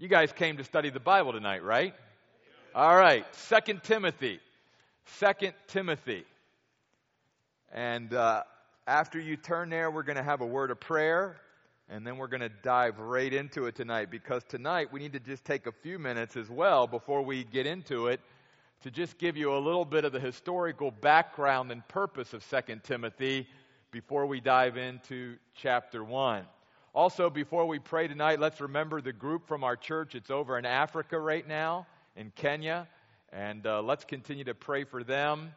You guys came to study the Bible tonight, right? All right, Second Timothy. Second Timothy. And uh, after you turn there, we're going to have a word of prayer, and then we're going to dive right into it tonight because tonight we need to just take a few minutes as well before we get into it to just give you a little bit of the historical background and purpose of Second Timothy before we dive into chapter 1. Also, before we pray tonight, let's remember the group from our church. It's over in Africa right now, in Kenya. And uh, let's continue to pray for them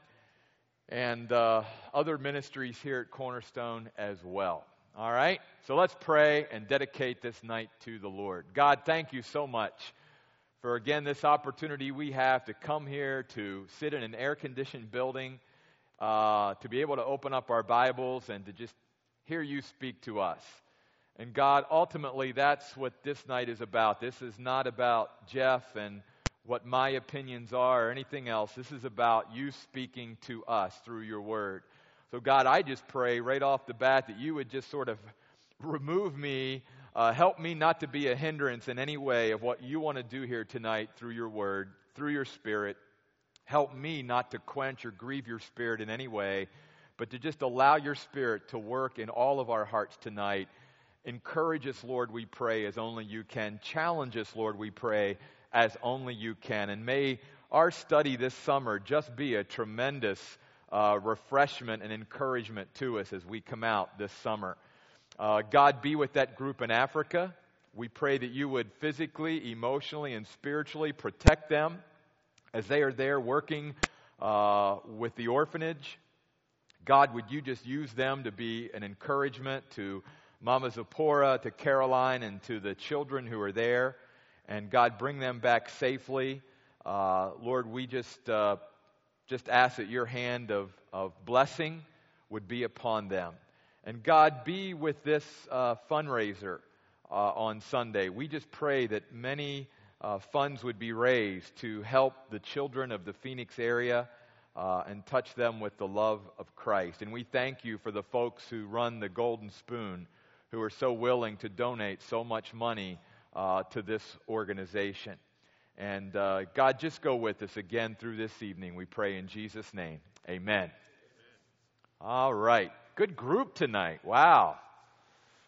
and uh, other ministries here at Cornerstone as well. All right? So let's pray and dedicate this night to the Lord. God, thank you so much for, again, this opportunity we have to come here to sit in an air conditioned building, uh, to be able to open up our Bibles and to just hear you speak to us. And God, ultimately, that's what this night is about. This is not about Jeff and what my opinions are or anything else. This is about you speaking to us through your word. So, God, I just pray right off the bat that you would just sort of remove me, uh, help me not to be a hindrance in any way of what you want to do here tonight through your word, through your spirit. Help me not to quench or grieve your spirit in any way, but to just allow your spirit to work in all of our hearts tonight Encourage us, Lord, we pray, as only you can. Challenge us, Lord, we pray, as only you can. And may our study this summer just be a tremendous uh, refreshment and encouragement to us as we come out this summer. Uh, God, be with that group in Africa. We pray that you would physically, emotionally, and spiritually protect them as they are there working uh, with the orphanage. God, would you just use them to be an encouragement to Mama Zipporah, to Caroline, and to the children who are there. And God, bring them back safely. Uh, Lord, we just, uh, just ask that your hand of, of blessing would be upon them. And God, be with this uh, fundraiser uh, on Sunday. We just pray that many uh, funds would be raised to help the children of the Phoenix area. Uh, and touch them with the love of Christ. And we thank you for the folks who run the Golden Spoon, who are so willing to donate so much money uh, to this organization. And uh, God, just go with us again through this evening. We pray in Jesus' name. Amen. Amen. All right. Good group tonight. Wow.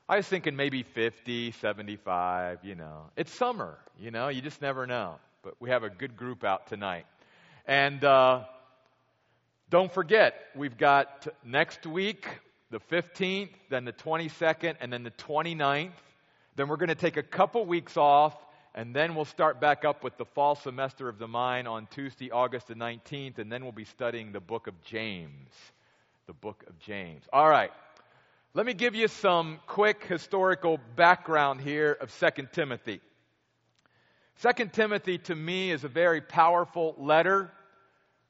I was thinking maybe 50, 75, you know. It's summer, you know, you just never know. But we have a good group out tonight. And uh, don't forget, we've got next week, the 15th, then the 22nd, and then the 29th. Then we're going to take a couple weeks off, and then we'll start back up with the fall semester of the mind on Tuesday, August the 19th, and then we'll be studying the book of James. The book of James. All right. Let me give you some quick historical background here of 2 Timothy. 2 Timothy to me is a very powerful letter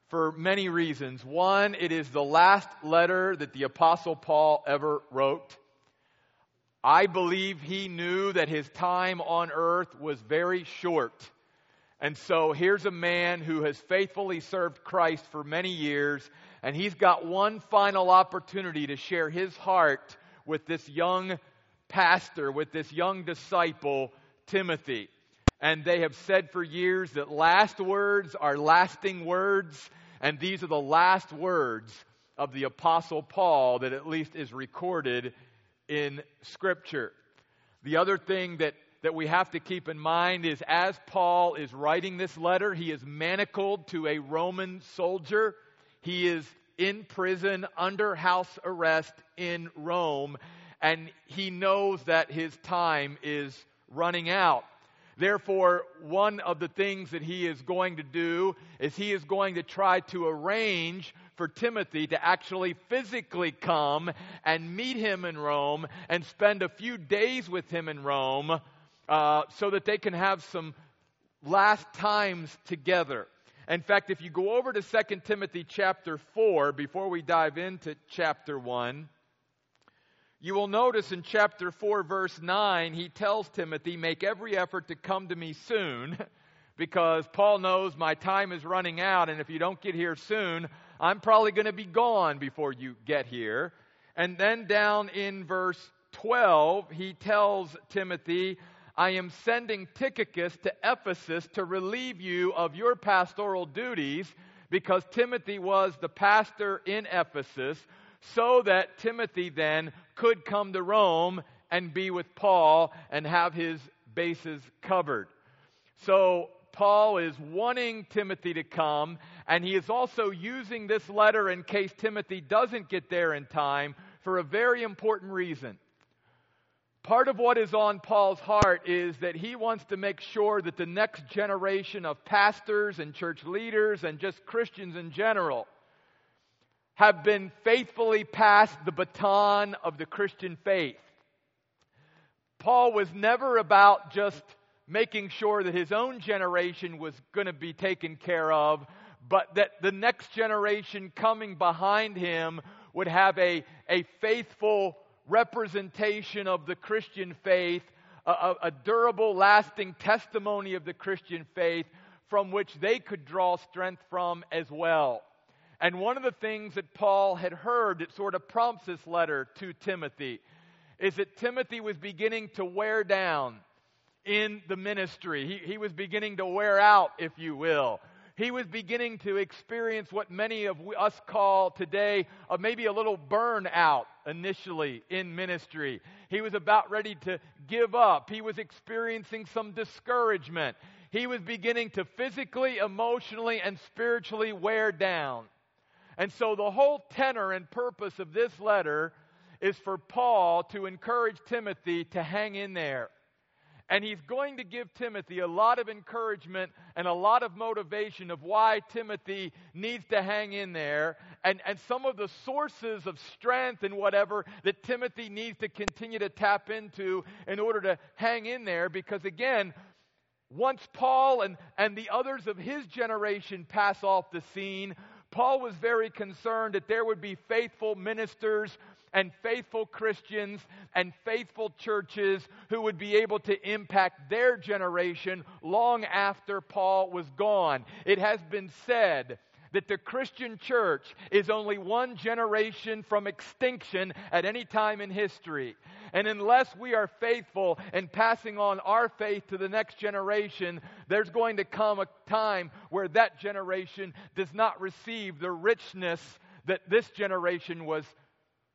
for many reasons. One, it is the last letter that the Apostle Paul ever wrote. I believe he knew that his time on earth was very short. And so here's a man who has faithfully served Christ for many years, and he's got one final opportunity to share his heart with this young pastor, with this young disciple, Timothy. And they have said for years that last words are lasting words, and these are the last words of the Apostle Paul that at least is recorded in Scripture. The other thing that, that we have to keep in mind is as Paul is writing this letter, he is manacled to a Roman soldier. He is in prison under house arrest in Rome, and he knows that his time is running out. Therefore, one of the things that he is going to do is he is going to try to arrange for Timothy to actually physically come and meet him in Rome and spend a few days with him in Rome uh, so that they can have some last times together. In fact, if you go over to 2 Timothy chapter 4, before we dive into chapter 1, you will notice in chapter 4, verse 9, he tells Timothy, Make every effort to come to me soon, because Paul knows my time is running out, and if you don't get here soon, I'm probably going to be gone before you get here. And then down in verse 12, he tells Timothy, I am sending Tychicus to Ephesus to relieve you of your pastoral duties because Timothy was the pastor in Ephesus, so that Timothy then could come to Rome and be with Paul and have his bases covered. So Paul is wanting Timothy to come, and he is also using this letter in case Timothy doesn't get there in time for a very important reason. Part of what is on Paul's heart is that he wants to make sure that the next generation of pastors and church leaders and just Christians in general have been faithfully passed the baton of the Christian faith. Paul was never about just making sure that his own generation was going to be taken care of, but that the next generation coming behind him would have a, a faithful representation of the Christian faith, a, a, durable, lasting testimony of the Christian faith from which they could draw strength from as well. And one of the things that Paul had heard that sort of prompts this letter to Timothy is that Timothy was beginning to wear down in the ministry. He, he was beginning to wear out, if you will he was beginning to experience what many of us call today maybe a little burnout initially in ministry. He was about ready to give up. He was experiencing some discouragement. He was beginning to physically, emotionally, and spiritually wear down. And so the whole tenor and purpose of this letter is for Paul to encourage Timothy to hang in there. And he's going to give Timothy a lot of encouragement and a lot of motivation of why Timothy needs to hang in there and, and some of the sources of strength and whatever that Timothy needs to continue to tap into in order to hang in there. Because again, once Paul and, and the others of his generation pass off the scene, Paul was very concerned that there would be faithful ministers and faithful Christians and faithful churches who would be able to impact their generation long after Paul was gone. It has been said that the Christian church is only one generation from extinction at any time in history. And unless we are faithful in passing on our faith to the next generation, there's going to come a time where that generation does not receive the richness that this generation was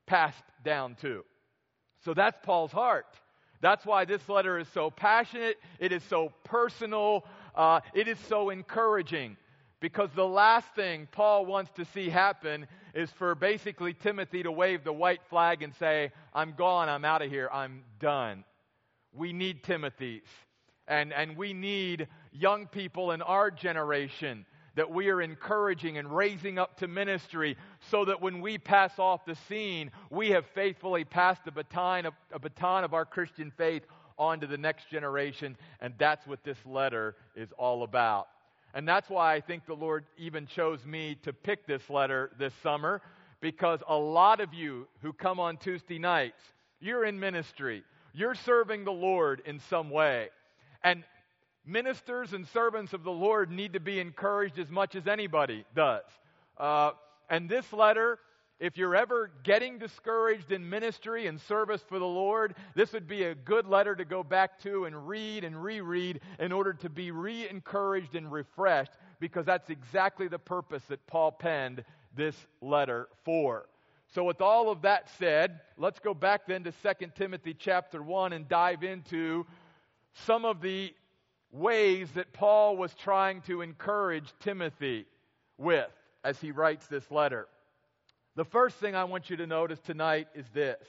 passed down to. So that's Paul's heart. That's why this letter is so passionate, it is so personal, uh, it is so encouraging. Because the last thing Paul wants to see happen is for basically Timothy to wave the white flag and say, I'm gone, I'm out of here, I'm done. We need Timothy's. And, and we need young people in our generation that we are encouraging and raising up to ministry so that when we pass off the scene, we have faithfully passed the baton of, a baton of our Christian faith on to the next generation. And that's what this letter is all about. And that's why I think the Lord even chose me to pick this letter this summer because a lot of you who come on Tuesday nights, you're in ministry. You're serving the Lord in some way. And ministers and servants of the Lord need to be encouraged as much as anybody does. Uh, and this letter, if you're ever getting discouraged in ministry and service for the Lord, this would be a good letter to go back to and read and reread in order to be re encouraged and refreshed, because that's exactly the purpose that Paul penned this letter for. So, with all of that said, let's go back then to 2 Timothy chapter 1 and dive into some of the ways that Paul was trying to encourage Timothy with as he writes this letter. The first thing I want you to notice tonight is this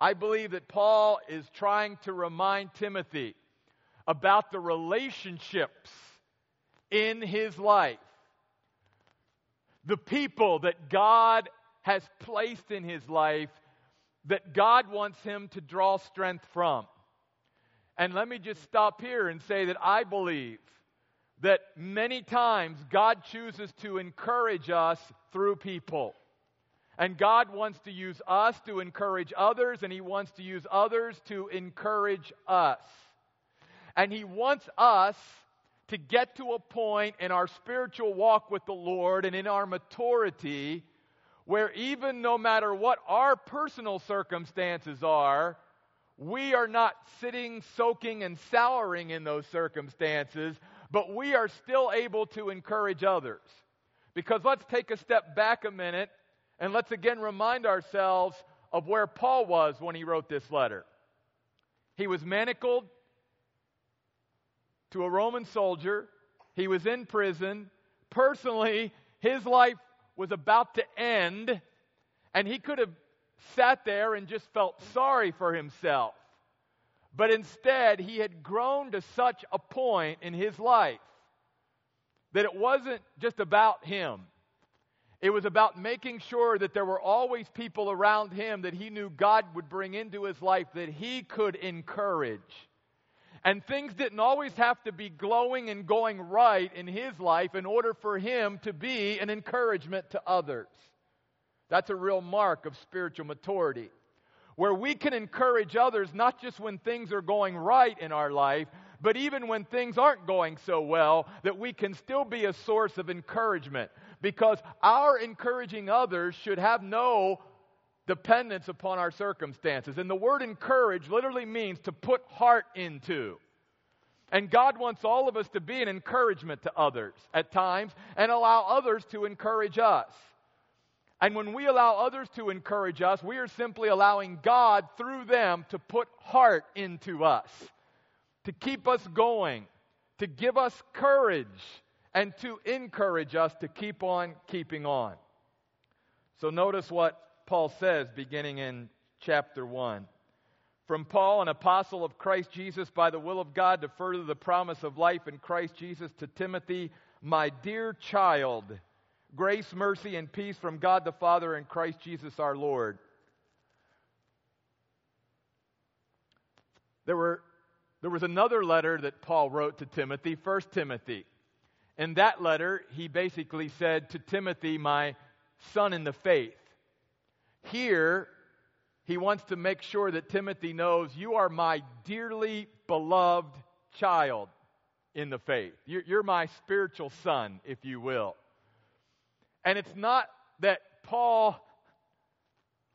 I believe that Paul is trying to remind Timothy about the relationships in his life, the people that God has placed in his life that God wants him to draw strength from. And let me just stop here and say that I believe that many times God chooses to encourage us through people. And God wants to use us to encourage others, and He wants to use others to encourage us. And He wants us to get to a point in our spiritual walk with the Lord and in our maturity where even no matter what our personal circumstances are, we are not sitting, soaking, and souring in those circumstances, but we are still able to encourage others. Because let's take a step back a minute and let's again remind ourselves of where Paul was when he wrote this letter. He was manacled to a Roman soldier, he was in prison. Personally, his life was about to end, and he could have sat there and just felt sorry for himself. But instead, he had grown to such a point in his life that it wasn't just about him. It was about making sure that there were always people around him that he knew God would bring into his life that he could encourage. And things didn't always have to be glowing and going right in his life in order for him to be an encouragement to others. That's a real mark of spiritual maturity. Where we can encourage others not just when things are going right in our life, but even when things aren't going so well, that we can still be a source of encouragement. Because our encouraging others should have no dependence upon our circumstances. And the word encourage literally means to put heart into. And God wants all of us to be an encouragement to others at times and allow others to encourage us. And when we allow others to encourage us, we are simply allowing God through them to put heart into us, to keep us going, to give us courage, and to encourage us to keep on keeping on. So notice what Paul says beginning in chapter 1. From Paul, an apostle of Christ Jesus, by the will of God, to further the promise of life in Christ Jesus, to Timothy, my dear child Grace, mercy, and peace from God the Father and Christ Jesus our Lord. There, were, there was another letter that Paul wrote to Timothy, 1 Timothy. In that letter, he basically said to Timothy, My son in the faith. Here, he wants to make sure that Timothy knows you are my dearly beloved child in the faith. You're, my spiritual son, if you will. And it's not that Paul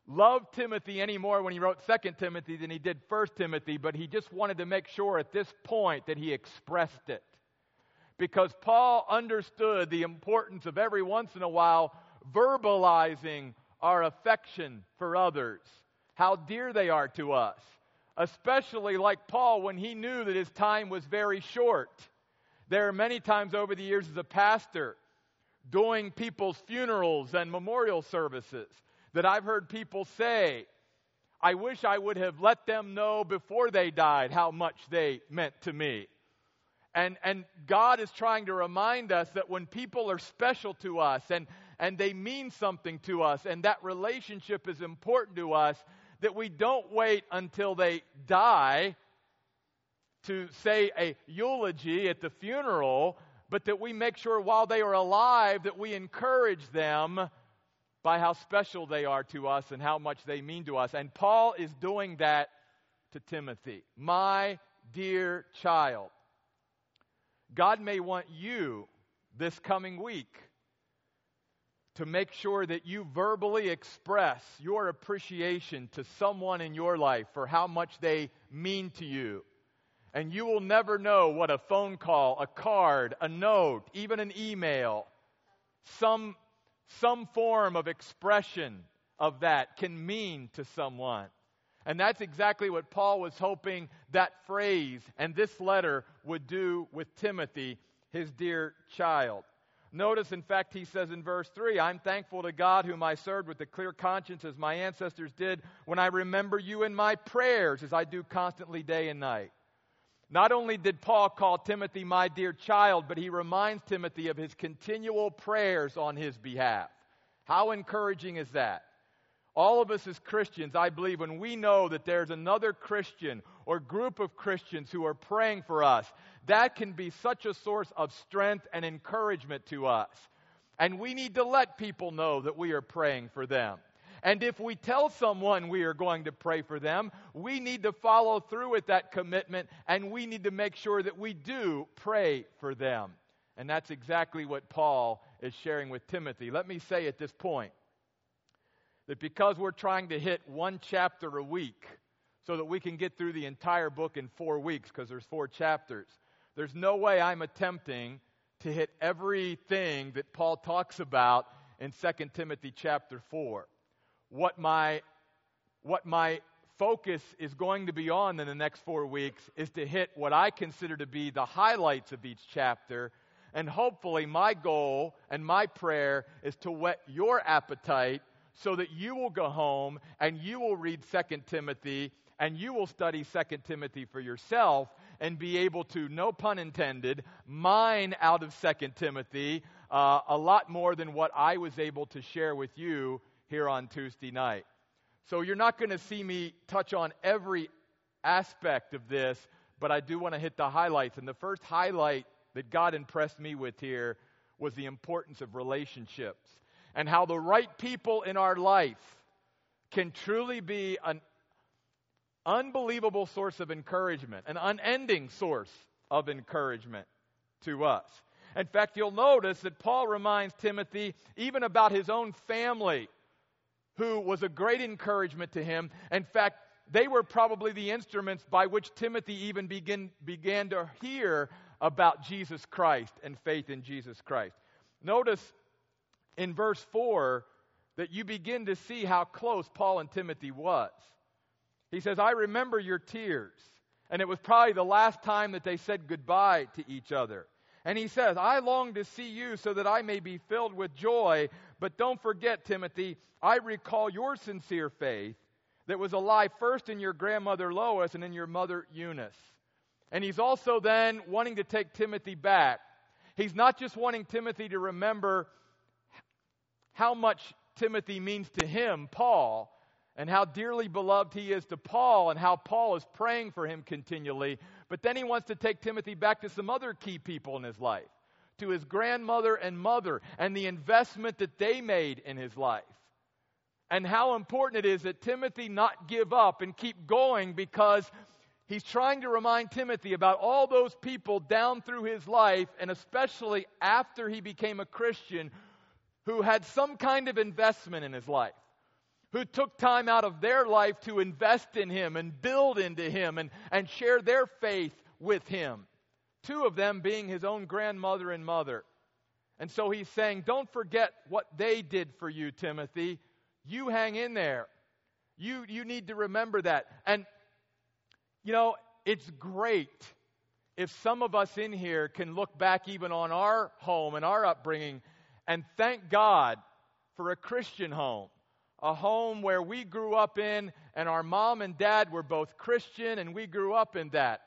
loved Timothy any more when he wrote 2 Timothy than he did 1 Timothy, but he just wanted to make sure at this point that he expressed it. Because Paul understood the importance of every once in a while verbalizing our affection for others, how dear they are to us. Especially like Paul when he knew that his time was very short. There are many times over the years as a pastor doing people's funerals and memorial services that I've heard people say, I wish I would have let them know before they died how much they meant to me. And, and God is trying to remind us that when people are special to us and, and they mean something to us and that relationship is important to us, that we don't wait until they die to say a eulogy at the funeral, but that we make sure while they are alive that we encourage them by how special they are to us and how much they mean to us. And Paul is doing that to Timothy. My dear child, God may want you this coming week to make sure that you verbally express your appreciation to someone in your life for how much they mean to you and you will never know what a phone call, a card, a note, even an email, some, some form of expression of that can mean to someone. And that's exactly what Paul was hoping that phrase and this letter would do with Timothy, his dear child. Notice, in fact, he says in verse 3 I'm thankful to God, whom I served with a clear conscience, as my ancestors did, when I remember you in my prayers, as I do constantly day and night. Not only did Paul call Timothy my dear child, but he reminds Timothy of his continual prayers on his behalf. How encouraging is that? All of us as Christians, I believe, when we know that there's another Christian or group of Christians who are praying for us, that can be such a source of strength and encouragement to us. And we need to let people know that we are praying for them. And if we tell someone we are going to pray for them, we need to follow through with that commitment and we need to make sure that we do pray for them. And that's exactly what Paul is sharing with Timothy. Let me say at this point that because we're trying to hit one chapter a week, so that we can get through the entire book in four weeks because there's four chapters. There's no way I'm attempting to hit everything that Paul talks about in 2 Timothy chapter 4. What my, what my focus is going to be on in the next four weeks is to hit what I consider to be the highlights of each chapter. And hopefully, my goal and my prayer is to whet your appetite so that you will go home and you will read 2 Timothy and you will study 2 Timothy for yourself and be able to, no pun intended, mine out of 2 Timothy uh, a lot more than what I was able to share with you here on Tuesday night. So you're not going to see me touch on every aspect of this, but I do want to hit the highlights. And the first highlight that God impressed me with here was the importance of relationships and how the right people in our life can truly be an unbelievable source of encouragement, an unending source of encouragement to us. In fact, you'll notice that Paul reminds Timothy even about his own family, who was a great encouragement to him. In fact, they were probably the instruments by which Timothy even begin, began to hear about Jesus Christ and faith in Jesus Christ. Notice in verse 4 that you begin to see how close Paul and Timothy was. He says, I remember your tears. And it was probably the last time that they said goodbye to each other. And he says, I long to see you so that I may be filled with joy. But don't forget, Timothy, I recall your sincere faith that was alive first in your grandmother Lois and in your mother Eunice. And he's also then wanting to take Timothy back. He's not just wanting Timothy to remember how much Timothy means to him, Paul, and how dearly beloved he is to Paul and how Paul is praying for him continually. But then he wants to take Timothy back to some other key people in his life, to his grandmother and mother, and the investment that they made in his life. And how important it is that Timothy not give up and keep going because he's trying to remind Timothy about all those people down through his life, and especially after he became a Christian, who had some kind of investment in his life who took time out of their life to invest in him and build into him and, and share their faith with him. Two of them being his own grandmother and mother. And so he's saying, Don't forget what they did for you, Timothy. You hang in there. You, you need to remember that. And, you know, it's great if some of us in here can look back even on our home and our upbringing and thank God for a Christian home a home where we grew up in, and our mom and dad were both Christian, and we grew up in that.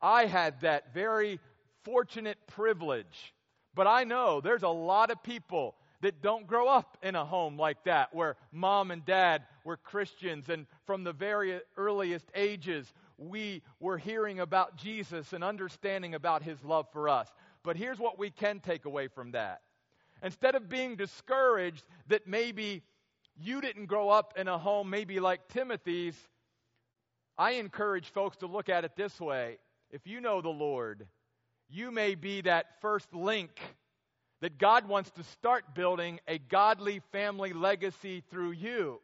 I had that very fortunate privilege. But I know there's a lot of people that don't grow up in a home like that, where mom and dad were Christians, and from the very earliest ages, we were hearing about Jesus and understanding about his love for us. But here's what we can take away from that. Instead of being discouraged that maybe you didn't grow up in a home maybe like Timothy's, I encourage folks to look at it this way. If you know the Lord, you may be that first link that God wants to start building a godly family legacy through you.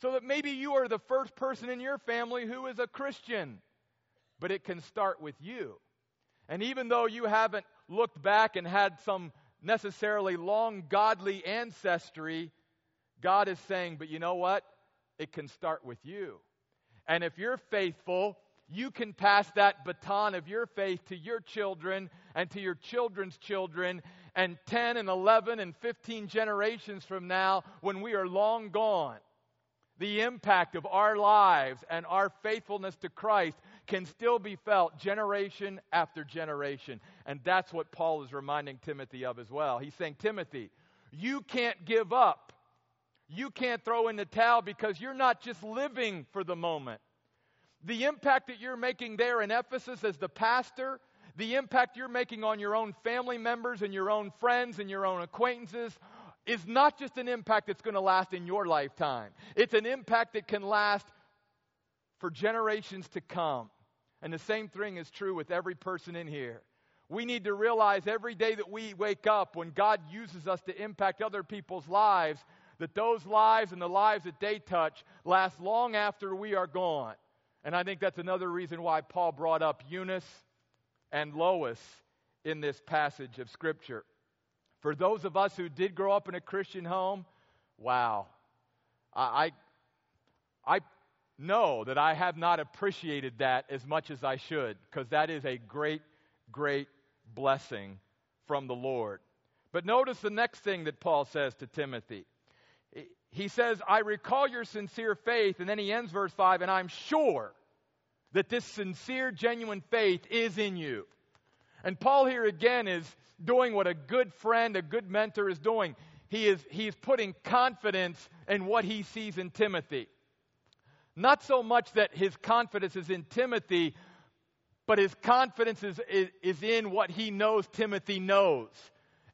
So that maybe you are the first person in your family who is a Christian, but it can start with you. And even though you haven't looked back and had some necessarily long godly ancestry, God is saying, but you know what? It can start with you. And if you're faithful, you can pass that baton of your faith to your children and to your children's children. And 10 and 11 and 15 generations from now, when we are long gone, the impact of our lives and our faithfulness to Christ can still be felt generation after generation. And that's what Paul is reminding Timothy of as well. He's saying, Timothy, you can't give up you can't throw in the towel because you're not just living for the moment. The impact that you're making there in Ephesus as the pastor, the impact you're making on your own family members and your own friends and your own acquaintances is not just an impact that's going to last in your lifetime. It's an impact that can last for generations to come. And the same thing is true with every person in here. We need to realize every day that we wake up, when God uses us to impact other people's lives, that those lives and the lives that they touch last long after we are gone. And I think that's another reason why Paul brought up Eunice and Lois in this passage of Scripture. For those of us who did grow up in a Christian home, wow. I, I, know that I have not appreciated that as much as I should, because that is a great, great blessing from the Lord. But notice the next thing that Paul says to Timothy. He says, I recall your sincere faith, and then he ends verse 5, and I'm sure that this sincere, genuine faith is in you. And Paul here again is doing what a good friend, a good mentor is doing. He is he's putting confidence in what he sees in Timothy. Not so much that his confidence is in Timothy, but his confidence is, is, is in what he knows Timothy knows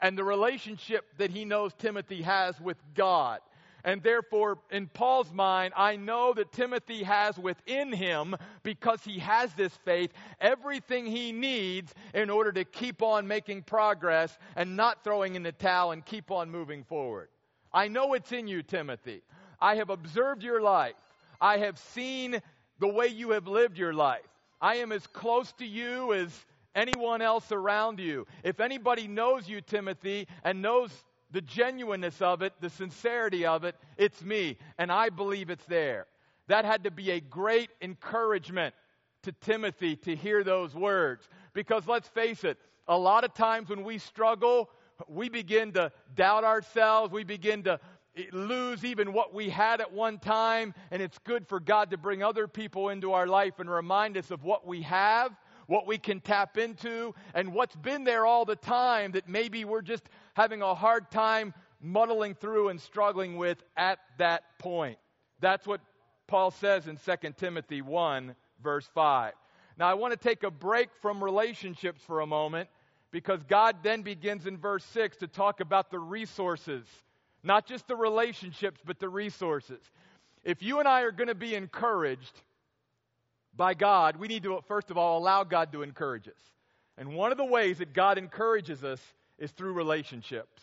and the relationship that he knows Timothy has with God. And therefore, in Paul's mind, I know that Timothy has within him, because he has this faith, everything he needs in order to keep on making progress and not throwing in the towel and keep on moving forward. I know it's in you, Timothy. I have observed your life. I have seen the way you have lived your life. I am as close to you as anyone else around you. If anybody knows you, Timothy, and knows the genuineness of it, the sincerity of it, it's me. And I believe it's there. That had to be a great encouragement to Timothy to hear those words. Because let's face it, a lot of times when we struggle, we begin to doubt ourselves. We begin to lose even what we had at one time. And it's good for God to bring other people into our life and remind us of what we have, what we can tap into, and what's been there all the time that maybe we're just having a hard time muddling through and struggling with at that point. That's what Paul says in 2 Timothy 1, verse 5. Now, I want to take a break from relationships for a moment because God then begins in verse 6 to talk about the resources, not just the relationships, but the resources. If you and I are going to be encouraged by God, we need to, first of all, allow God to encourage us. And one of the ways that God encourages us is through relationships,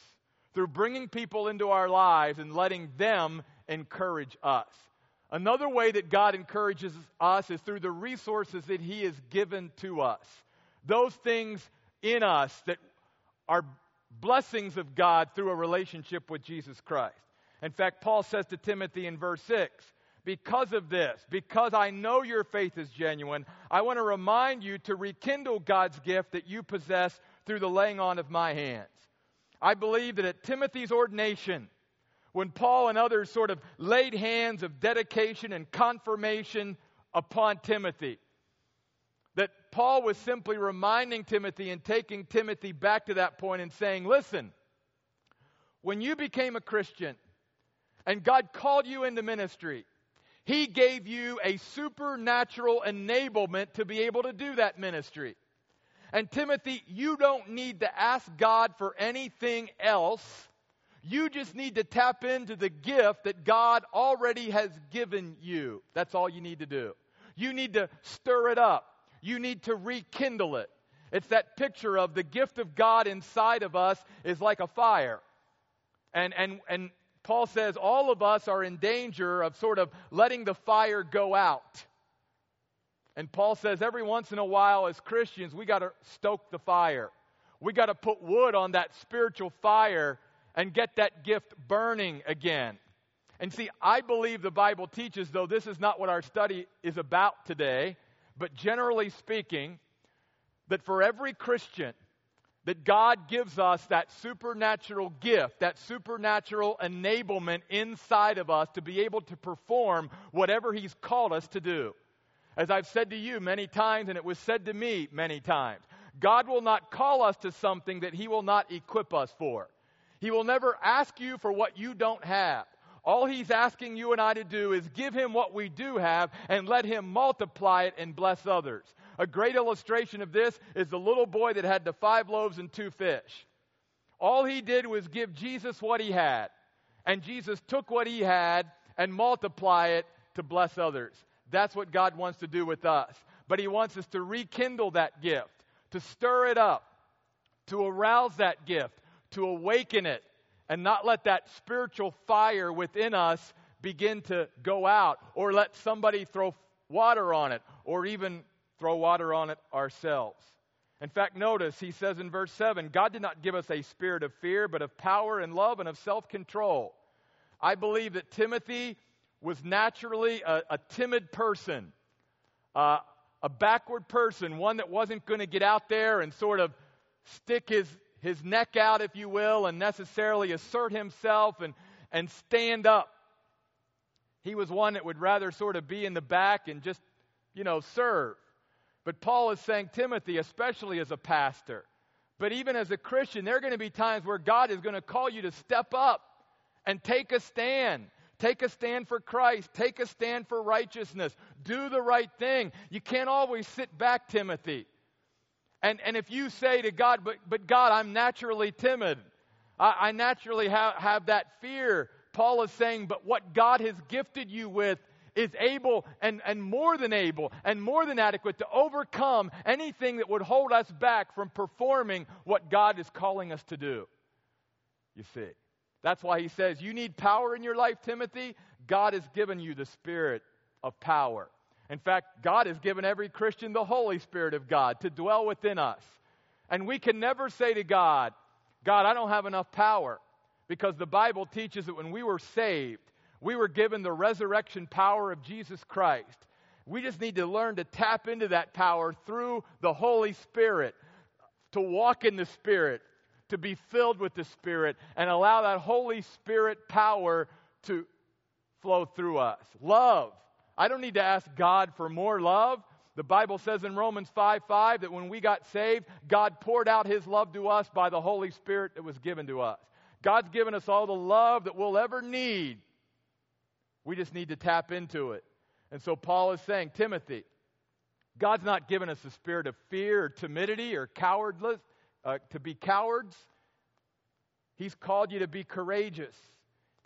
through bringing people into our lives and letting them encourage us. Another way that God encourages us is through the resources that He has given to us. Those things in us that are blessings of God through a relationship with Jesus Christ. In fact, Paul says to Timothy in verse 6 because of this, because I know your faith is genuine, I want to remind you to rekindle God's gift that you possess through the laying on of my hands. I believe that at Timothy's ordination, when Paul and others sort of laid hands of dedication and confirmation upon Timothy, that Paul was simply reminding Timothy and taking Timothy back to that point and saying, Listen, when you became a Christian and God called you into ministry, He gave you a supernatural enablement to be able to do that ministry. And Timothy, you don't need to ask God for anything else. You just need to tap into the gift that God already has given you. That's all you need to do. You need to stir it up. You need to rekindle it. It's that picture of the gift of God inside of us is like a fire. And, and, and Paul says all of us are in danger of sort of letting the fire go out. And Paul says every once in a while, as Christians, we got to stoke the fire. We got to put wood on that spiritual fire and get that gift burning again. And see, I believe the Bible teaches, though this is not what our study is about today, but generally speaking, that for every Christian, that God gives us that supernatural gift, that supernatural enablement inside of us to be able to perform whatever He's called us to do. As I've said to you many times, and it was said to me many times, God will not call us to something that He will not equip us for. He will never ask you for what you don't have. All He's asking you and I to do is give Him what we do have and let Him multiply it and bless others. A great illustration of this is the little boy that had the five loaves and two fish. All he did was give Jesus what he had, and Jesus took what he had and multiply it to bless others. That's what God wants to do with us. But He wants us to rekindle that gift, to stir it up, to arouse that gift, to awaken it, and not let that spiritual fire within us begin to go out or let somebody throw water on it or even throw water on it ourselves. In fact, notice he says in verse 7 God did not give us a spirit of fear, but of power and love and of self control. I believe that Timothy was naturally a, a timid person, uh, a backward person, one that wasn't going to get out there and sort of stick his, his neck out, if you will, and necessarily assert himself and, and stand up. He was one that would rather sort of be in the back and just, you know, serve. But Paul is saying, Timothy, especially as a pastor, but even as a Christian, there are going to be times where God is going to call you to step up and take a stand. Take a stand for Christ. Take a stand for righteousness. Do the right thing. You can't always sit back, Timothy. And, and if you say to God, but, but God, I'm naturally timid, I, I naturally have, have that fear, Paul is saying, but what God has gifted you with is able and, and more than able and more than adequate to overcome anything that would hold us back from performing what God is calling us to do. You see. That's why he says, You need power in your life, Timothy. God has given you the spirit of power. In fact, God has given every Christian the Holy Spirit of God to dwell within us. And we can never say to God, God, I don't have enough power. Because the Bible teaches that when we were saved, we were given the resurrection power of Jesus Christ. We just need to learn to tap into that power through the Holy Spirit, to walk in the Spirit, to be filled with the Spirit, and allow that Holy Spirit power to flow through us. Love. I don't need to ask God for more love. The Bible says in Romans 5 5 that when we got saved, God poured out his love to us by the Holy Spirit that was given to us. God's given us all the love that we'll ever need. We just need to tap into it. And so Paul is saying, Timothy, God's not given us a spirit of fear or timidity or cowardless, uh, to be cowards. He's called you to be courageous.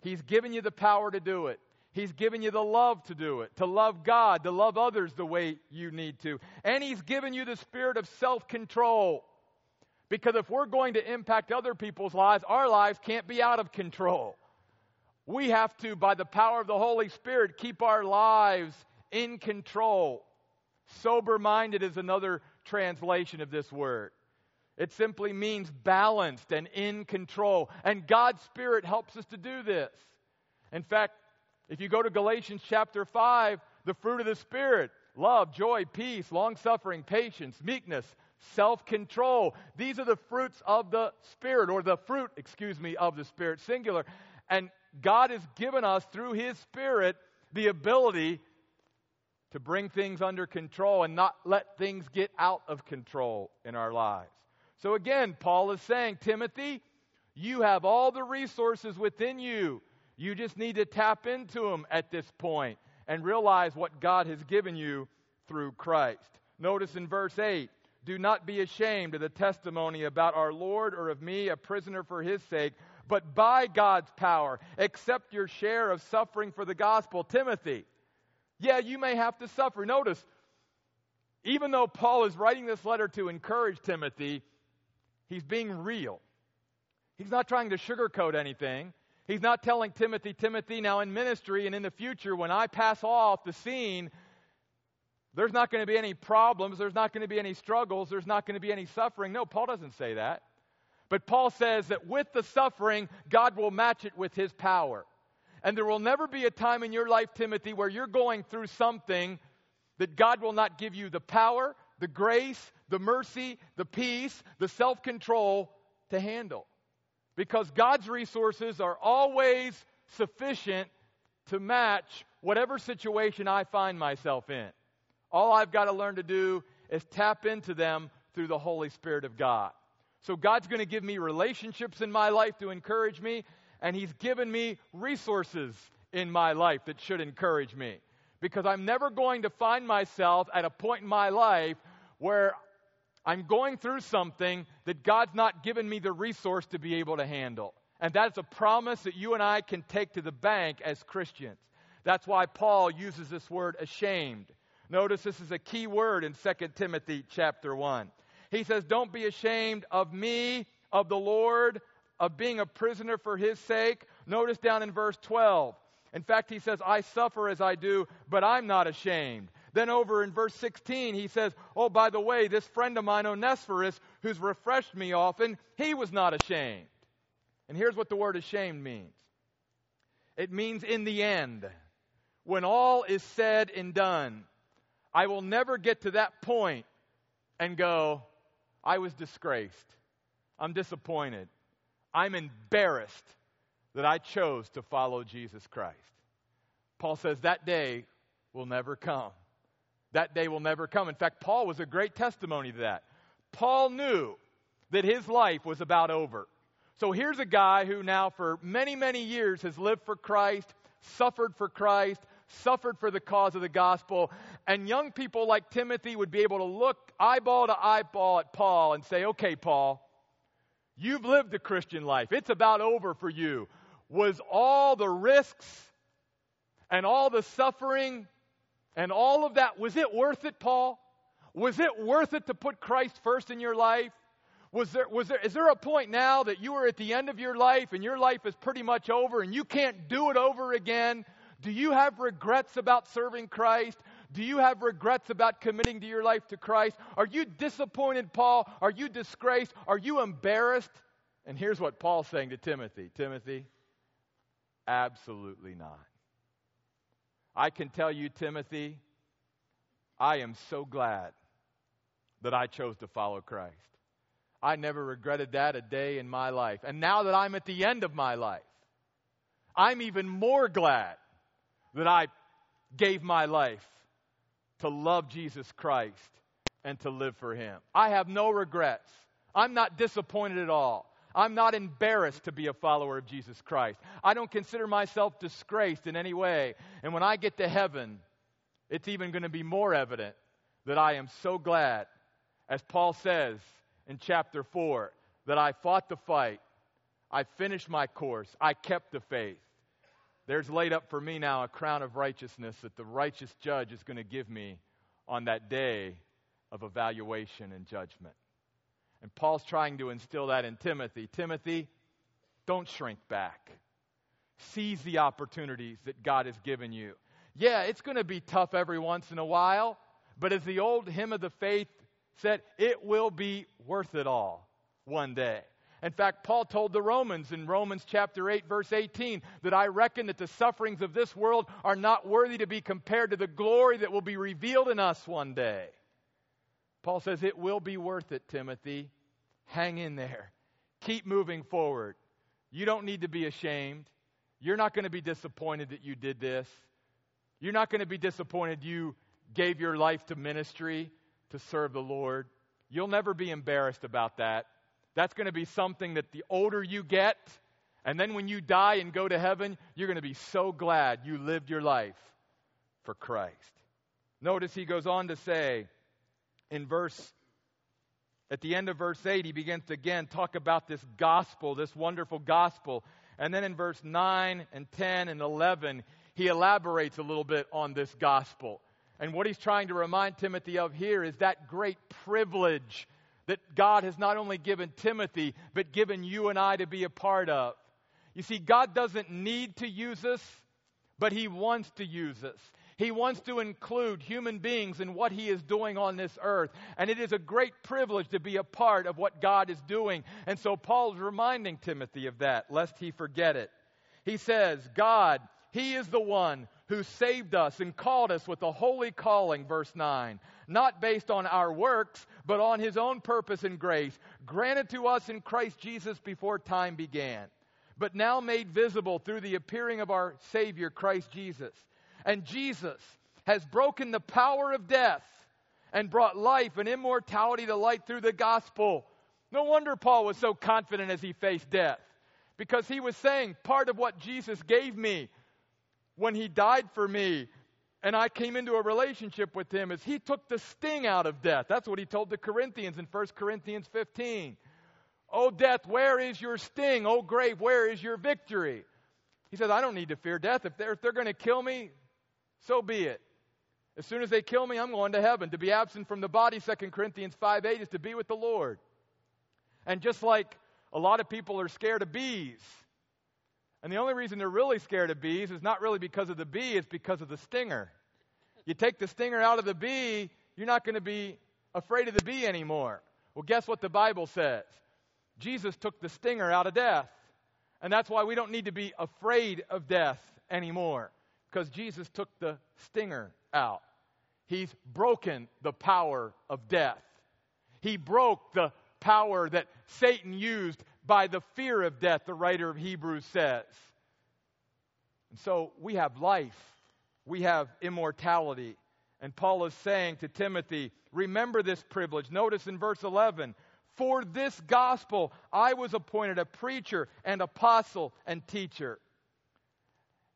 He's given you the power to do it. He's given you the love to do it, to love God, to love others the way you need to. And He's given you the spirit of self control. Because if we're going to impact other people's lives, our lives can't be out of control. We have to, by the power of the Holy Spirit, keep our lives in control. Sober minded is another translation of this word. It simply means balanced and in control. And God's Spirit helps us to do this. In fact, if you go to Galatians chapter 5, the fruit of the Spirit love, joy, peace, long suffering, patience, meekness, self control. These are the fruits of the Spirit, or the fruit, excuse me, of the Spirit, singular. And God has given us, through His Spirit, the ability to bring things under control and not let things get out of control in our lives. So again, Paul is saying, Timothy, you have all the resources within you you just need to tap into them at this point and realize what God has given you through Christ. Notice in verse 8 do not be ashamed of the testimony about our Lord or of me, a prisoner for his sake, but by God's power, accept your share of suffering for the gospel. Timothy, yeah, you may have to suffer. Notice, even though Paul is writing this letter to encourage Timothy, he's being real. He's not trying to sugarcoat anything. He's not telling Timothy, Timothy, now in ministry and in the future, when I pass off the scene, there's not going to be any problems, there's not going to be any struggles, there's not going to be any suffering. No, Paul doesn't say that. But Paul says that with the suffering, God will match it with his power. And there will never be a time in your life, Timothy, where you're going through something that God will not give you the power, the grace, the mercy, the peace, the self control to handle because God's resources are always sufficient to match whatever situation I find myself in. All I've got to learn to do is tap into them through the Holy Spirit of God. So God's going to give me relationships in my life to encourage me, and He's given me resources in my life that should encourage me. Because I'm never going to find myself at a point in my life where I'm going through something that God's not given me the resource to be able to handle. And that's a promise that you and I can take to the bank as Christians. That's why Paul uses this word ashamed. Notice this is a key word in 2 Timothy chapter 1. He says, Don't be ashamed of me, of the Lord, of being a prisoner for his sake. Notice down in verse 12. In fact, he says, I suffer as I do, but I'm not ashamed. Then over in verse 16, he says, Oh, by the way, this friend of mine, Onesiphorus, who's refreshed me often, he was not ashamed. And here's what the word ashamed means it means in the end, when all is said and done, I will never get to that point and go, I was disgraced. I'm disappointed. I'm embarrassed that I chose to follow Jesus Christ. Paul says that day will never come. That day will never come. In fact, Paul was a great testimony to that. Paul knew that his life was about over. So here's a guy who now, for many, many years, has lived for Christ, suffered for Christ, suffered for the cause of the gospel. And young people like Timothy would be able to look eyeball to eyeball at Paul and say, okay, Paul, you've lived the Christian life. It's about over for you. Was all the risks and all the suffering and all of that, was it worth it, Paul? Was it worth it to put Christ first in your life? Was there, was there, is there a point now that you are at the end of your life and your life is pretty much over and you can't do it over again? Do you have regrets about serving Christ? Do you have regrets about committing to your life to Christ? Are you disappointed, Paul? Are you disgraced? Are you embarrassed? And here's what Paul's saying to Timothy Timothy, absolutely not. I can tell you, Timothy, I am so glad that I chose to follow Christ. I never regretted that a day in my life. And now that I'm at the end of my life, I'm even more glad that I gave my life to love Jesus Christ and to live for Him. I have no regrets. I'm not disappointed at all. I'm not embarrassed to be a follower of Jesus Christ. I don't consider myself disgraced in any way. And when I get to heaven, it's even going to be more evident that I am so glad, as Paul says in chapter 4, that I fought the fight, I finished my course, I kept the faith. There's laid up for me now a crown of righteousness that the righteous judge is going to give me on that day of evaluation and judgment. And Paul's trying to instill that in Timothy. Timothy, don't shrink back. Seize the opportunities that God has given you. Yeah, it's going to be tough every once in a while, but as the old hymn of the faith said, it will be worth it all one day. In fact, Paul told the Romans in Romans chapter 8, verse 18, that I reckon that the sufferings of this world are not worthy to be compared to the glory that will be revealed in us one day. Paul says, It will be worth it, Timothy. Hang in there. Keep moving forward. You don't need to be ashamed. You're not going to be disappointed that you did this. You're not going to be disappointed you gave your life to ministry to serve the Lord. You'll never be embarrassed about that. That's going to be something that the older you get, and then when you die and go to heaven, you're going to be so glad you lived your life for Christ. Notice he goes on to say in verse at the end of verse 8 he begins to again talk about this gospel, this wonderful gospel. And then in verse 9 and 10 and 11 he elaborates a little bit on this gospel. And what he's trying to remind Timothy of here is that great privilege that God has not only given Timothy, but given you and I to be a part of. You see, God doesn't need to use us, but He wants to use us. He wants to include human beings in what He is doing on this earth. And it is a great privilege to be a part of what God is doing. And so Paul's reminding Timothy of that, lest he forget it. He says, God, He is the one who saved us and called us with a holy calling, verse 9 not based on our works, but on his own purpose and grace, granted to us in Christ Jesus before time began, but now made visible through the appearing of our Savior, Christ Jesus. And Jesus has broken the power of death and brought life and immortality to light through the gospel. No wonder Paul was so confident as he faced death, because he was saying, Part of what Jesus gave me when he died for me and I came into a relationship with him is he took the sting out of death. That's what he told the Corinthians in 1 Corinthians 15. Oh, death, where is your sting? Oh, grave, where is your victory? He says, I don't need to fear death. If they're, if they're going to kill me, so be it. As soon as they kill me, I'm going to heaven. To be absent from the body, 2 Corinthians 5 8, is to be with the Lord. And just like a lot of people are scared of bees, and the only reason they're really scared of bees is not really because of the bee, it's because of the stinger. You take the stinger out of the bee, you're not going to be afraid of the bee anymore. Well, guess what the Bible says? Jesus took the stinger out of death. And that's why we don't need to be afraid of death anymore, because Jesus took the stinger out. He's broken the power of death. He broke the power that Satan used by the fear of death, the writer of Hebrews says. And so we have life, we have immortality. And Paul is saying to Timothy, remember this privilege. Notice in verse 11, for this gospel I was appointed a preacher and apostle and teacher.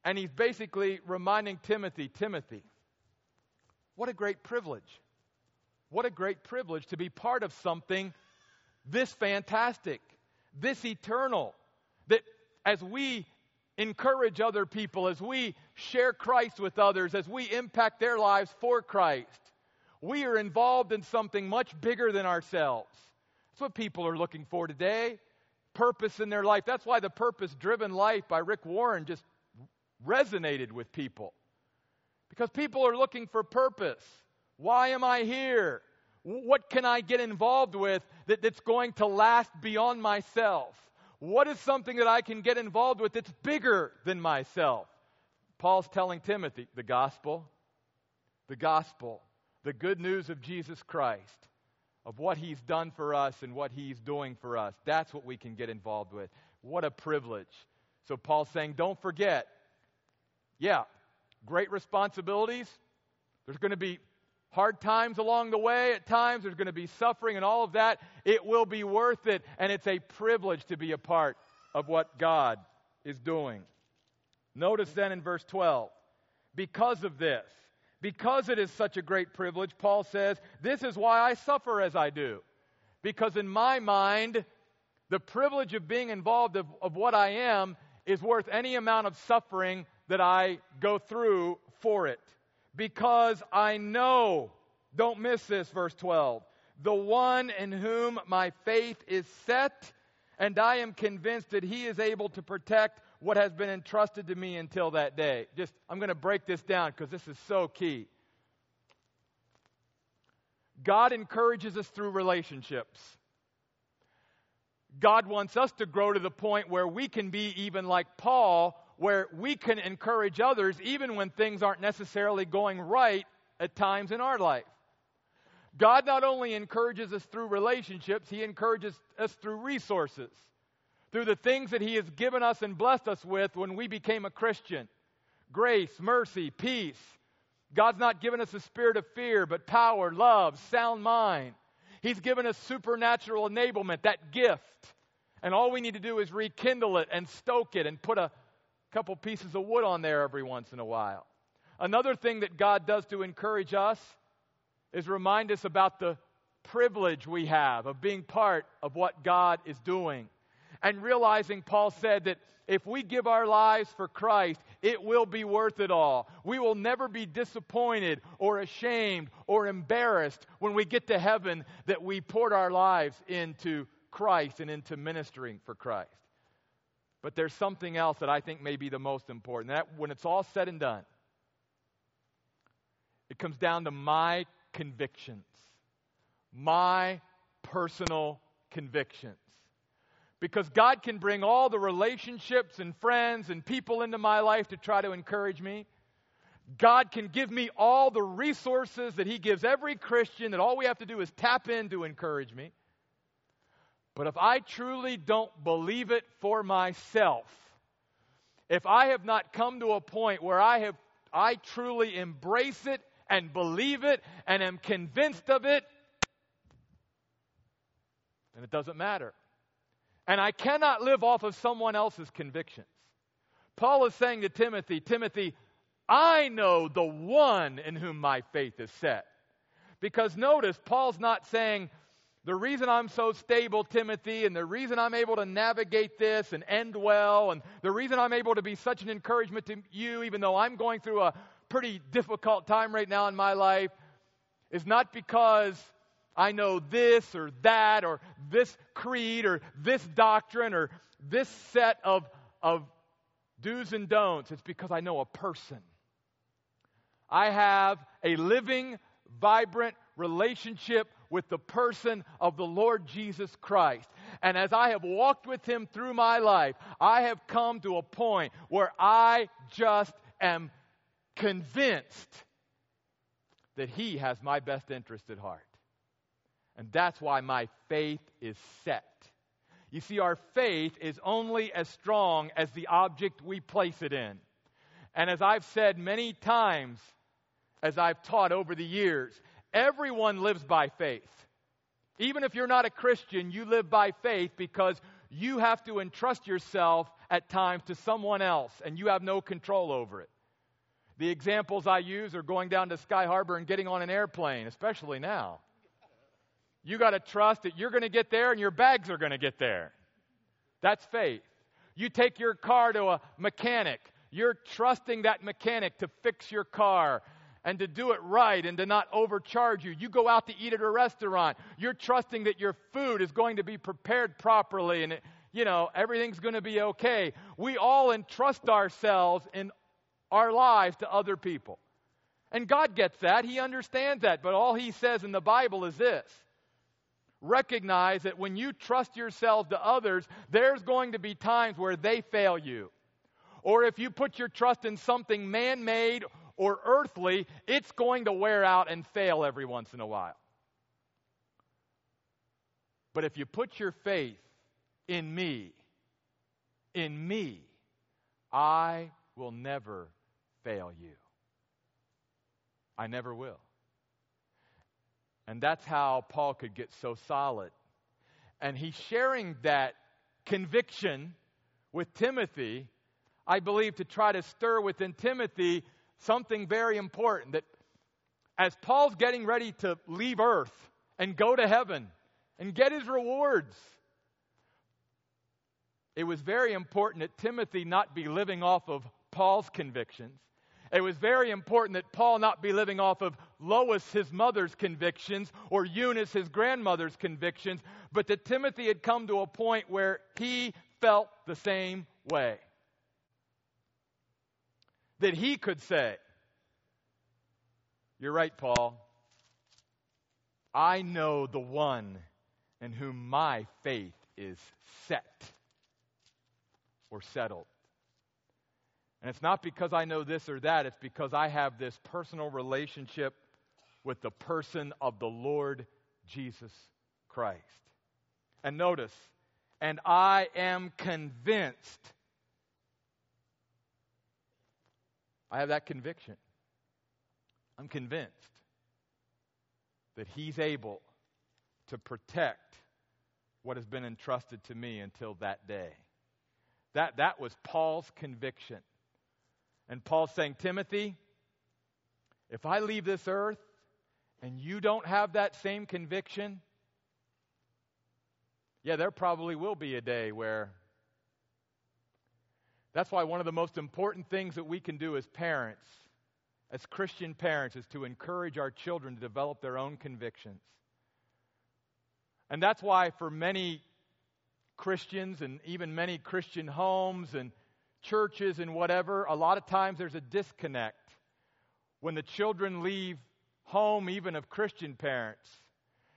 And he's basically reminding Timothy, Timothy, what a great privilege. What a great privilege to be part of something this fantastic, this eternal, that as we encourage other people, as we share Christ with others, as we impact their lives for Christ, we are involved in something much bigger than ourselves. That's what people are looking for today. Purpose in their life. That's why the Purpose Driven Life by Rick Warren just resonated with people. Because people are looking for purpose. Why am I here? What can I get involved with that, that's going to last beyond myself? What is something that I can get involved with that's bigger than myself? Paul's telling Timothy the gospel, the gospel, the good news of Jesus Christ, of what he's done for us and what he's doing for us. That's what we can get involved with. What a privilege. So Paul's saying, don't forget. Yeah, great responsibilities. There's going to be hard times along the way at times. There's going to be suffering and all of that. It will be worth it. And it's a privilege to be a part of what God is doing. Notice then in verse 12, because of this, because it is such a great privilege, Paul says, This is why I suffer as I do. Because in my mind, the privilege of being involved of, of what I am is worth any amount of suffering that I go through for it because I know, don't miss this, verse 12, the one in whom my faith is set, and I am convinced that he is able to protect what has been entrusted to me until that day. Just, I'm going to break this down because this is so key. God encourages us through relationships. God wants us to grow to the point where we can be even like Paul, where we can encourage others even when things aren't necessarily going right at times in our life. God not only encourages us through relationships, He encourages us through resources, through the things that He has given us and blessed us with when we became a Christian grace, mercy, peace. God's not given us a spirit of fear, but power, love, sound mind. He's given us supernatural enablement, that gift. And all we need to do is rekindle it and stoke it and put a couple pieces of wood on there every once in a while. Another thing that God does to encourage us is remind us about the privilege we have of being part of what God is doing. And realizing, Paul said, that if we give our lives for Christ, it will be worth it all. We will never be disappointed or ashamed or embarrassed when we get to heaven that we poured our lives into Christ and into ministering for Christ. But there's something else that I think may be the most important. That when it's all said and done, it comes down to my convictions, my personal convictions. Because God can bring all the relationships and friends and people into my life to try to encourage me. God can give me all the resources that He gives every Christian, that all we have to do is tap in to encourage me. But if I truly don't believe it for myself, if I have not come to a point where I have I truly embrace it and believe it and am convinced of it, then it doesn't matter. And I cannot live off of someone else's convictions. Paul is saying to Timothy, Timothy, I know the one in whom my faith is set. Because notice, Paul's not saying, the reason I'm so stable, Timothy, and the reason I'm able to navigate this and end well, and the reason I'm able to be such an encouragement to you, even though I'm going through a pretty difficult time right now in my life, is not because I know this or that or this creed or this doctrine or this set of, of do's and don'ts. It's because I know a person. I have a living, vibrant relationship with the person of the Lord Jesus Christ. And as I have walked with him through my life, I have come to a point where I just am convinced that he has my best interest at heart. And that's why my faith is set. You see, our faith is only as strong as the object we place it in. And as I've said many times, as I've taught over the years, everyone lives by faith. Even if you're not a Christian, you live by faith because you have to entrust yourself at times to someone else and you have no control over it. The examples I use are going down to Sky Harbor and getting on an airplane, especially now. You got to trust that you're going to get there and your bags are going to get there. That's faith. You take your car to a mechanic. You're trusting that mechanic to fix your car and to do it right and to not overcharge you. You go out to eat at a restaurant. You're trusting that your food is going to be prepared properly and, it, you know, everything's going to be okay. We all entrust ourselves in our lives to other people. And God gets that. He understands that. But all He says in the Bible is this recognize that when you trust yourselves to others, there's going to be times where they fail you. Or if you put your trust in something man made or earthly, it's going to wear out and fail every once in a while. But if you put your faith in me, in me, I will never fail you. I never will. And that's how Paul could get so solid. And he's sharing that conviction with Timothy, I believe, to try to stir within Timothy something very important that as Paul's getting ready to leave earth and go to heaven and get his rewards, it was very important that Timothy not be living off of Paul's convictions, it was very important that Paul not be living off of Lois, his mother's convictions, or Eunice, his grandmother's convictions, but that Timothy had come to a point where he felt the same way. That he could say, You're right, Paul. I know the one in whom my faith is set or settled. And it's not because I know this or that, it's because I have this personal relationship with the person of the Lord Jesus Christ. And notice, and I am convinced. I have that conviction. I'm convinced that He's able to protect what has been entrusted to me until that day. That, that was Paul's conviction. And Paul's saying, Timothy, if I leave this earth and you don't have that same conviction, yeah, there probably will be a day where. That's why one of the most important things that we can do as parents, as Christian parents, is to encourage our children to develop their own convictions. And that's why, for many Christians and even many Christian homes and churches and whatever, a lot of times there's a disconnect when the children leave home, even of Christian parents.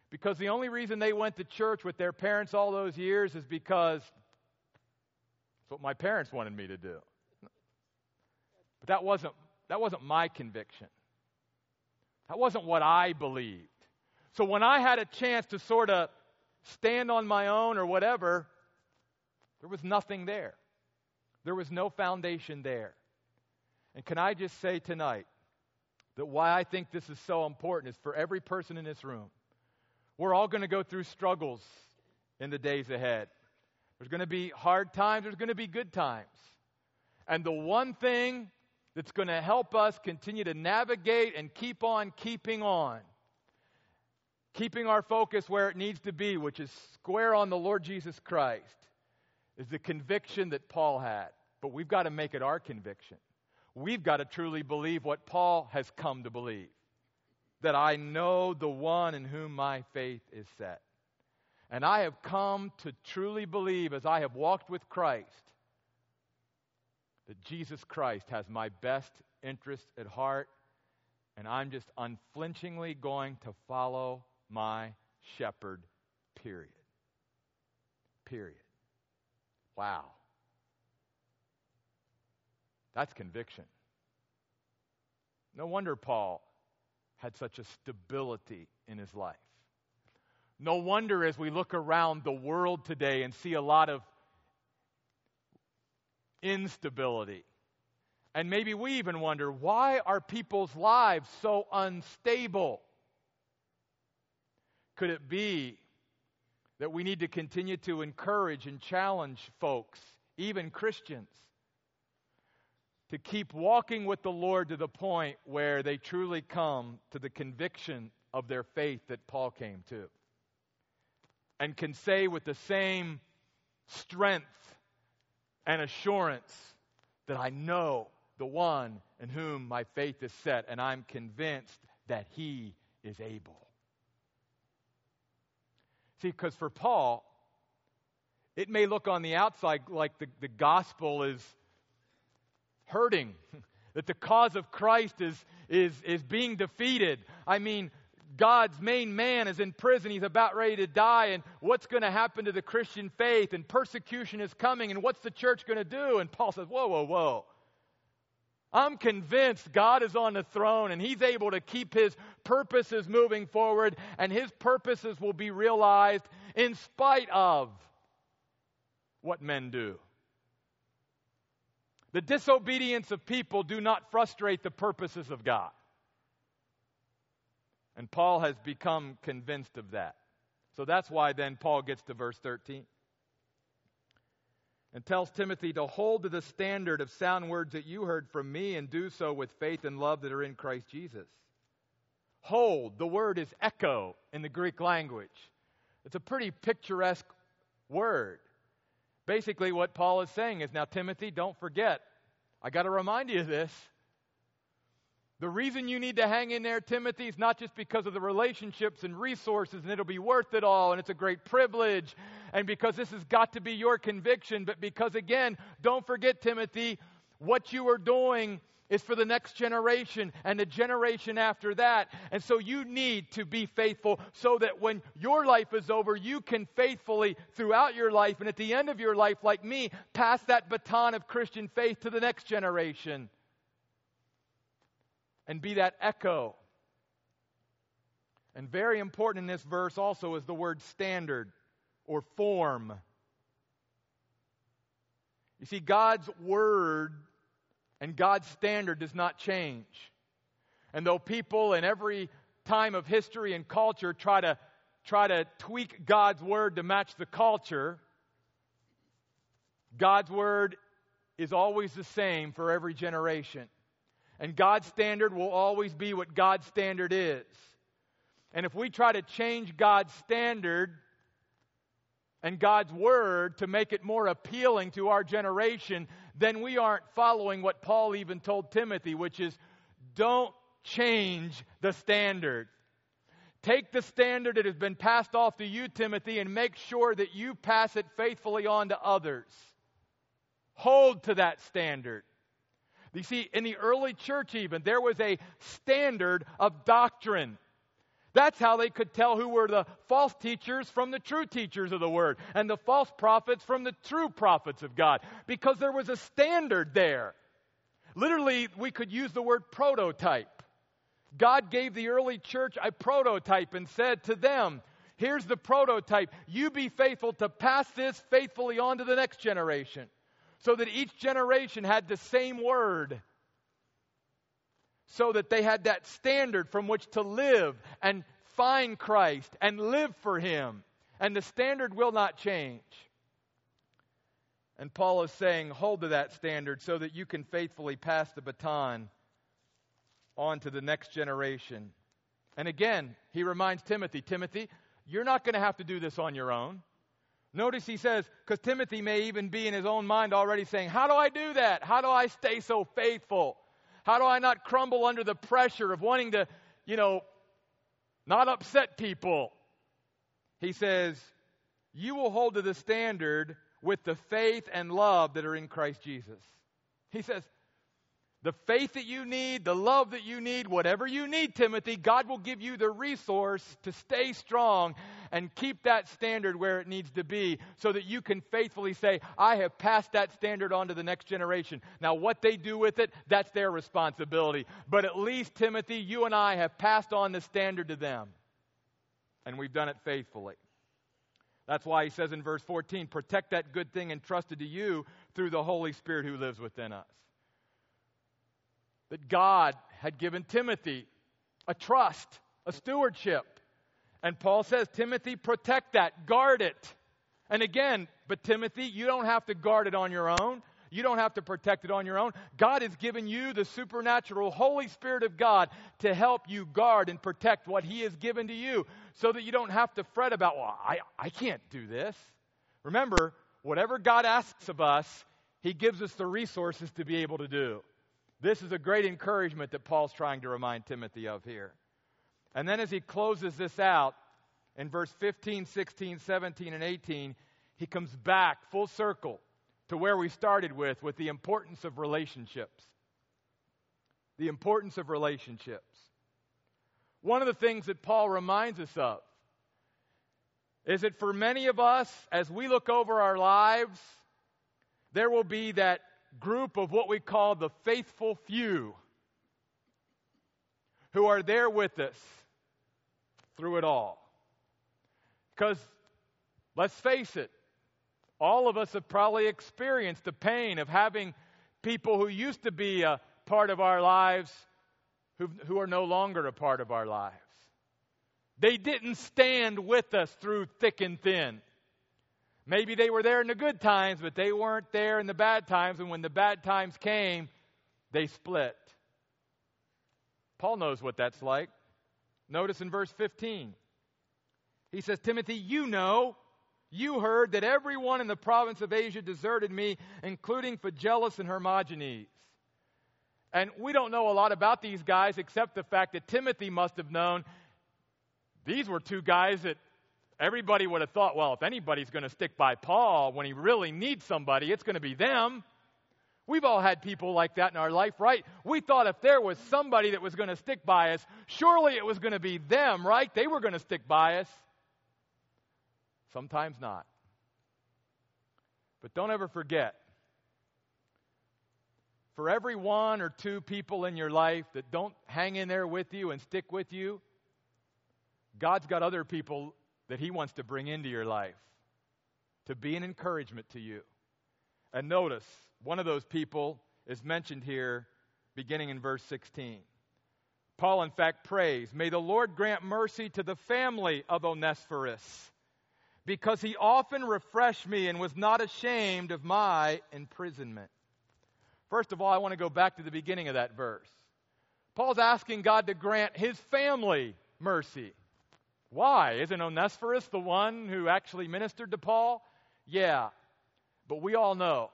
Because the only reason they went to church with their parents all those years is because it's what my parents wanted me to do. But that wasn't, that wasn't my conviction. That wasn't what I believed. So when I had a chance to sort of stand on my own or whatever, there was nothing there. There was no foundation there. And can I just say tonight that why I think this is so important is for every person in this room. We're all going to go through struggles in the days ahead. There's going to be hard times, there's going to be good times. And the one thing that's going to help us continue to navigate and keep on keeping on, keeping our focus where it needs to be, which is square on the Lord Jesus Christ, is the conviction that Paul had. But we've got to make it our conviction. We've got to truly believe what Paul has come to believe that I know the one in whom my faith is set. And I have come to truly believe, as I have walked with Christ, that Jesus Christ has my best interest at heart And I'm just unflinchingly going to follow my shepherd, period. Period. Wow. That's conviction. No wonder Paul had such a stability in his life. No wonder as we look around the world today and see a lot of instability. And maybe we even wonder why are people's lives so unstable? Could it be that we need to continue to encourage and challenge folks, even Christians, to keep walking with the Lord to the point where they truly come to the conviction of their faith that Paul came to? And can say with the same strength and assurance that I know the one in whom my faith is set, and I'm convinced that he is able. See, because for Paul, it may look on the outside like the, the gospel is hurting, that the cause of Christ is, is, is being defeated. I mean, God's main man is in prison. He's about ready to die. And what's going to happen to the Christian faith? And persecution is coming. And what's the church going to do? And Paul says, Whoa, whoa, whoa. I'm convinced God is on the throne and He's able to keep His purposes moving forward, and His purposes will be realized in spite of what men do. The disobedience of people do not frustrate the purposes of God. And Paul has become convinced of that. So that's why then Paul gets to verse 13 and tells Timothy to hold to the standard of sound words that you heard from me and do so with faith and love that are in Christ Jesus. Hold, the word is echo in the Greek language. It's a pretty picturesque word. Basically, what Paul is saying is now, Timothy, don't forget, I got to remind you of this. The reason you need to hang in there, Timothy, is not just because of the relationships and resources, and it'll be worth it all, and it's a great privilege, and because this has got to be your conviction, but because, again, don't forget, Timothy, what you are doing is for the next generation and the generation after that. And so you need to be faithful so that when your life is over, you can faithfully, throughout your life and at the end of your life, like me, pass that baton of Christian faith to the next generation and be that echo. And very important in this verse also is the word standard or form. You see, God's word and God's standard does not change. And though people in every time of history and culture try to try to tweak God's word to match the culture, God's word is always the same for every generation. And God's standard will always be what God's standard is. And if we try to change God's standard and God's word to make it more appealing to our generation, then we aren't following what Paul even told Timothy, which is don't change the standard. Take the standard that has been passed off to you, Timothy, and make sure that you pass it faithfully on to others. Hold to that standard. You see, in the early church, even, there was a standard of doctrine. That's how they could tell who were the false teachers from the true teachers of the word, and the false prophets from the true prophets of God, because there was a standard there. Literally, we could use the word prototype. God gave the early church a prototype and said to them, Here's the prototype. You be faithful to pass this faithfully on to the next generation so that each generation had the same word, so that they had that standard from which to live and find Christ and live for Him. And the standard will not change. And Paul is saying, hold to that standard so that you can faithfully pass the baton on to the next generation. And again, he reminds Timothy Timothy, you're not going to have to do this on your own. Notice he says, because Timothy may even be in his own mind already saying, How do I do that? How do I stay so faithful? How do I not crumble under the pressure of wanting to, you know, not upset people? He says, You will hold to the standard with the faith and love that are in Christ Jesus. He says, the faith that you need, the love that you need, whatever you need, Timothy, God will give you the resource to stay strong and keep that standard where it needs to be so that you can faithfully say, I have passed that standard on to the next generation. Now, what they do with it, that's their responsibility. But at least, Timothy, you and I have passed on the standard to them. And we've done it faithfully. That's why he says in verse 14, protect that good thing entrusted to you through the Holy Spirit who lives within us that God had given Timothy a trust, a stewardship. And Paul says, Timothy, protect that, guard it. And again, but Timothy, you don't have to guard it on your own. You don't have to protect it on your own. God has given you the supernatural Holy Spirit of God to help you guard and protect what He has given to you so that you don't have to fret about, well, I, I can't do this. Remember, whatever God asks of us, He gives us the resources to be able to do. This is a great encouragement that Paul's trying to remind Timothy of here. And then as he closes this out, in verse 15, 16, 17, and 18, he comes back full circle to where we started with, with the importance of relationships. The importance of relationships. One of the things that Paul reminds us of is that for many of us, as we look over our lives, there will be that group of what we call the faithful few who are there with us through it all. Because let's face it, all of us have probably experienced the pain of having people who used to be a part of our lives who, who are no longer a part of our lives. They didn't stand with us through thick and thin. Maybe they were there in the good times, but they weren't there in the bad times. And when the bad times came, they split. Paul knows what that's like. Notice in verse 15, he says, Timothy, you know, you heard that everyone in the province of Asia deserted me, including Phygelus and Hermogenes. And we don't know a lot about these guys except the fact that Timothy must have known these were two guys that Everybody would have thought, well, if anybody's going to stick by Paul when he really needs somebody, it's going to be them. We've all had people like that in our life, right? We thought if there was somebody that was going to stick by us, surely it was going to be them, right? They were going to stick by us. Sometimes not. But don't ever forget for every one or two people in your life that don't hang in there with you and stick with you, God's got other people that He wants to bring into your life to be an encouragement to you. And notice, one of those people is mentioned here beginning in verse 16. Paul, in fact, prays, May the Lord grant mercy to the family of Onesiphorus, because he often refreshed me and was not ashamed of my imprisonment. First of all, I want to go back to the beginning of that verse. Paul's asking God to grant his family mercy. Why? Isn't Onesiphorus the one who actually ministered to Paul? Yeah. But we all know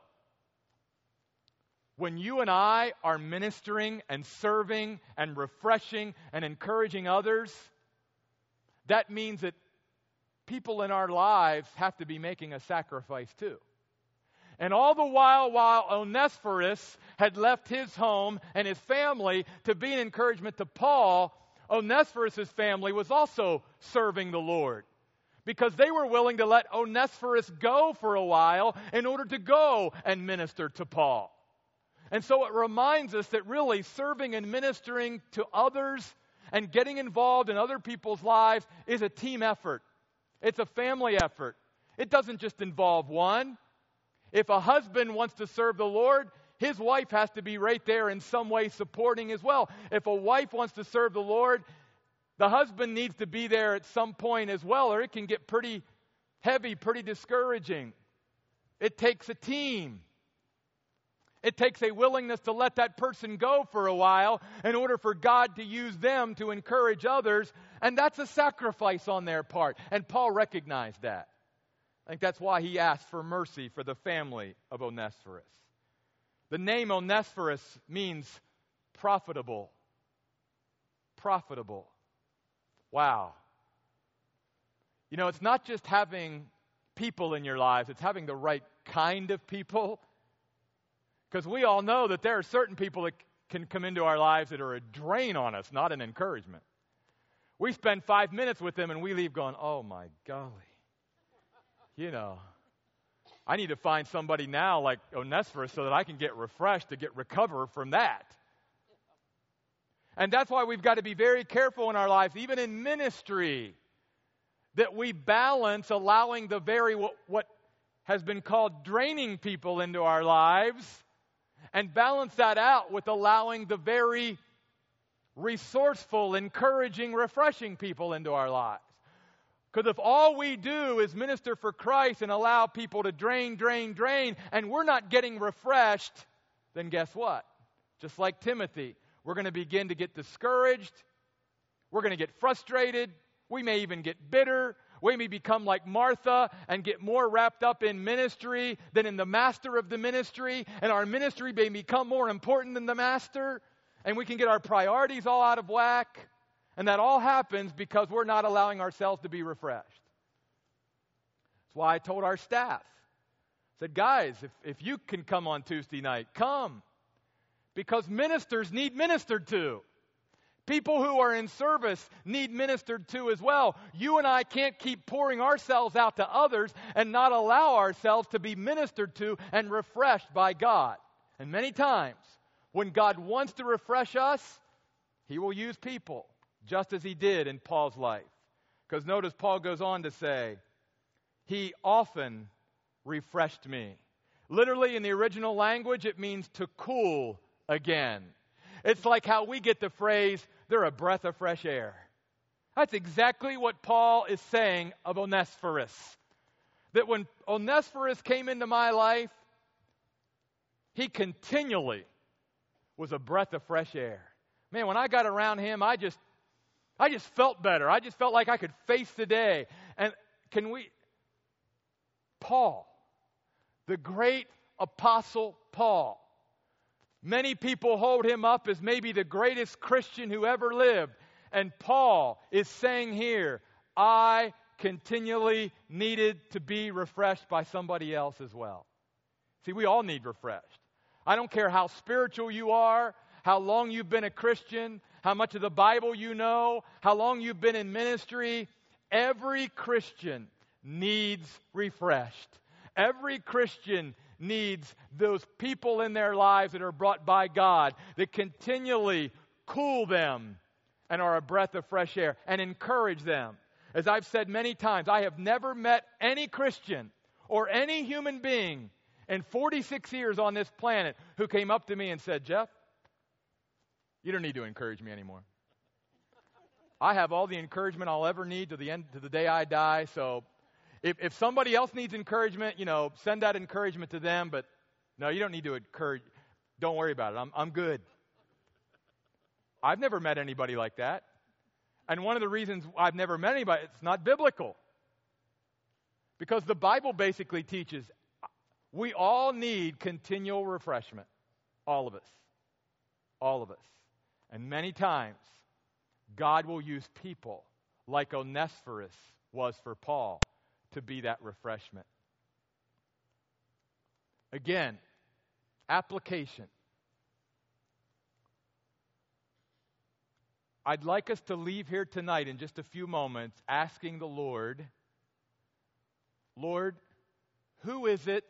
when you and I are ministering and serving and refreshing and encouraging others, that means that people in our lives have to be making a sacrifice too. And all the while, while Onesiphorus had left his home and his family to be an encouragement to Paul, Onesiphorus' family was also serving the Lord because they were willing to let Onesiphorus go for a while in order to go and minister to Paul. And so it reminds us that really serving and ministering to others and getting involved in other people's lives is a team effort. It's a family effort. It doesn't just involve one. If a husband wants to serve the Lord, his wife has to be right there in some way supporting as well. If a wife wants to serve the Lord, the husband needs to be there at some point as well, or it can get pretty heavy, pretty discouraging. It takes a team. It takes a willingness to let that person go for a while in order for God to use them to encourage others, and that's a sacrifice on their part. And Paul recognized that. I think that's why he asked for mercy for the family of Onesiphorus. The name Onesiphorus means profitable. Profitable. Wow. You know, it's not just having people in your lives, it's having the right kind of people. Because we all know that there are certain people that can come into our lives that are a drain on us, not an encouragement. We spend five minutes with them and we leave going, oh my golly. You know, I need to find somebody now like Onesiphorus so that I can get refreshed to get recover from that. And that's why we've got to be very careful in our lives, even in ministry, that we balance allowing the very what, what has been called draining people into our lives and balance that out with allowing the very resourceful, encouraging, refreshing people into our lives. Because if all we do is minister for Christ and allow people to drain, drain, drain, and we're not getting refreshed, then guess what? Just like Timothy, we're going to begin to get discouraged. We're going to get frustrated. We may even get bitter. We may become like Martha and get more wrapped up in ministry than in the master of the ministry, and our ministry may become more important than the master and we can get our priorities all out of whack. And that all happens because we're not allowing ourselves to be refreshed. That's why I told our staff, I said, guys, if, if you can come on Tuesday night, come. Because ministers need ministered to. People who are in service need ministered to as well. You and I can't keep pouring ourselves out to others and not allow ourselves to be ministered to and refreshed by God. And many times, when God wants to refresh us, He will use people, just as He did in Paul's life. Because notice Paul goes on to say, He often refreshed me. Literally, in the original language, it means to cool again. It's like how we get the phrase, they're a breath of fresh air. That's exactly what Paul is saying of Onesiphorus. That when Onesiphorus came into my life, he continually was a breath of fresh air. Man, when I got around him, I just I just felt better. I just felt like I could face the day. And can we Paul, the great apostle Paul. Many people hold him up as maybe the greatest Christian who ever lived. And Paul is saying here, I continually needed to be refreshed by somebody else as well. See, we all need refreshed. I don't care how spiritual you are, how long you've been a Christian, how much of the Bible you know, how long you've been in ministry. Every Christian needs refreshed. Every Christian needs those people in their lives that are brought by God that continually cool them and are a breath of fresh air and encourage them. As I've said many times, I have never met any Christian or any human being in 46 years on this planet who came up to me and said, Jeff, you don't need to encourage me anymore. I have all the encouragement I'll ever need to the end to the day I die. So if, if somebody else needs encouragement, you know, send that encouragement to them. But no, you don't need to encourage. Don't worry about it. I'm, I'm good. I've never met anybody like that. And one of the reasons I've never met anybody, it's not biblical. Because the Bible basically teaches we all need continual refreshment. All of us. All of us. And many times, God will use people like Onesiphorus was for Paul to be that refreshment. Again, application. I'd like us to leave here tonight in just a few moments asking the Lord, Lord, who is it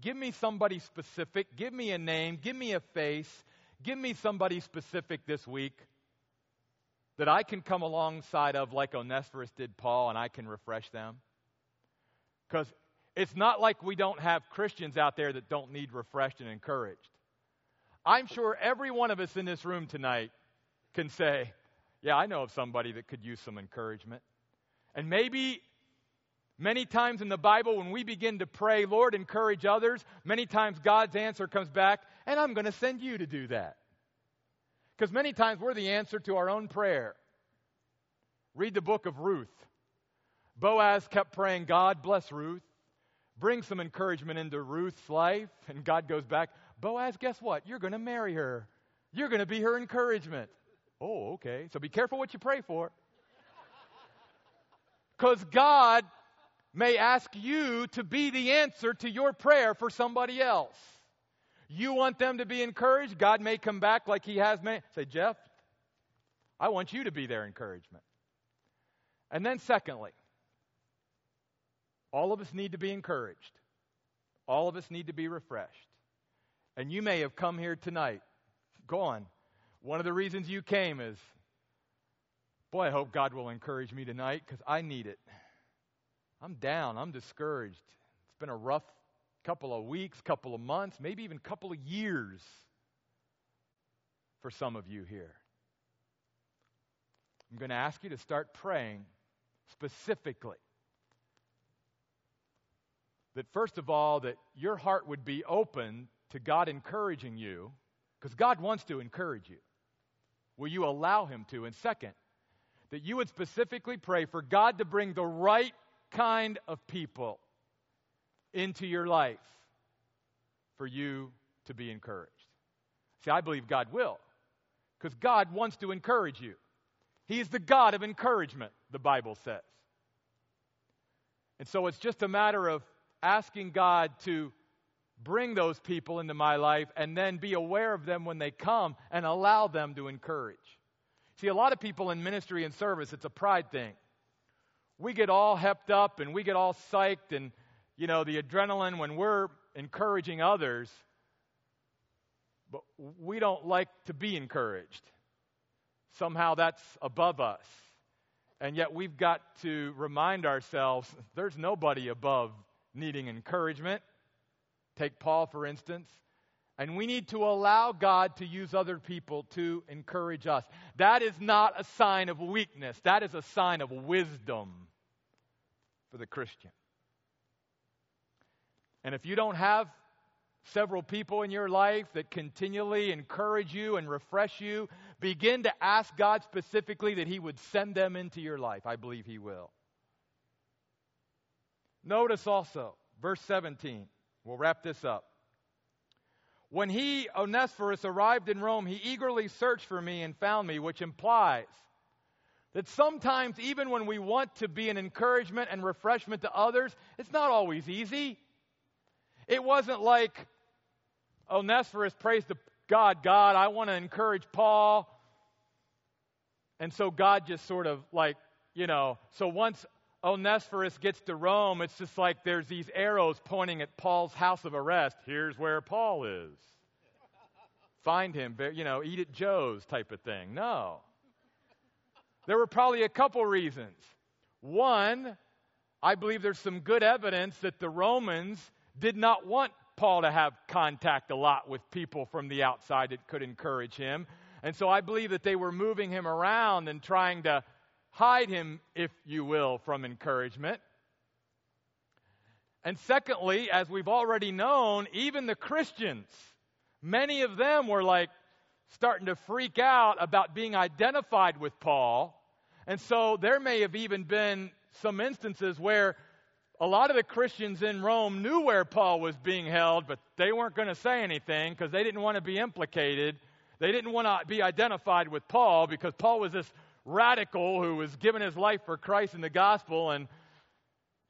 Give me somebody specific. Give me a name. Give me a face. Give me somebody specific this week that I can come alongside of, like Onesiphorus did Paul, and I can refresh them. Because it's not like we don't have Christians out there that don't need refreshed and encouraged. I'm sure every one of us in this room tonight can say, Yeah, I know of somebody that could use some encouragement. And maybe Many times in the Bible, when we begin to pray, Lord, encourage others, many times God's answer comes back, and I'm going to send you to do that. Because many times we're the answer to our own prayer. Read the book of Ruth. Boaz kept praying, God bless Ruth. Bring some encouragement into Ruth's life. And God goes back, Boaz, guess what? You're going to marry her. You're going to be her encouragement. Oh, okay. So be careful what you pray for. Because God may ask you to be the answer to your prayer for somebody else. You want them to be encouraged? God may come back like He has me. Say, Jeff, I want you to be their encouragement. And then, secondly, all of us need to be encouraged. All of us need to be refreshed. And you may have come here tonight. Go on. One of the reasons you came is, boy, I hope God will encourage me tonight because I need it. I'm down. I'm discouraged. It's been a rough couple of weeks, couple of months, maybe even couple of years for some of you here. I'm going to ask you to start praying specifically that first of all that your heart would be open to God encouraging you because God wants to encourage you. Will you allow him to? And second, that you would specifically pray for God to bring the right kind of people into your life for you to be encouraged. See, I believe God will because God wants to encourage you. He is the God of encouragement, the Bible says. And so it's just a matter of asking God to bring those people into my life and then be aware of them when they come and allow them to encourage. See, a lot of people in ministry and service, it's a pride thing. We get all hepped up and we get all psyched and, you know, the adrenaline when we're encouraging others, but we don't like to be encouraged. Somehow that's above us. And yet we've got to remind ourselves there's nobody above needing encouragement. Take Paul, for instance. And we need to allow God to use other people to encourage us. That is not a sign of weakness, that is a sign of wisdom for the Christian. And if you don't have several people in your life that continually encourage you and refresh you, begin to ask God specifically that He would send them into your life. I believe He will. Notice also, verse 17. We'll wrap this up. When he, Onesiphorus, arrived in Rome, he eagerly searched for me and found me, which implies that sometimes, even when we want to be an encouragement and refreshment to others, it's not always easy. It wasn't like Onesiphorus prays to God, God, I want to encourage Paul. And so God just sort of like, you know, so once Onesiphorus gets to Rome, it's just like there's these arrows pointing at Paul's house of arrest. Here's where Paul is. Find him, you know, eat at Joe's type of thing. No. There were probably a couple reasons. One, I believe there's some good evidence that the Romans did not want Paul to have contact a lot with people from the outside that could encourage him. And so I believe that they were moving him around and trying to hide him, if you will, from encouragement. And secondly, as we've already known, even the Christians, many of them were like starting to freak out about being identified with Paul. And so there may have even been some instances where a lot of the Christians in Rome knew where Paul was being held, but they weren't going to say anything because they didn't want to be implicated. They didn't want to be identified with Paul because Paul was this radical who was giving his life for Christ and the gospel. And,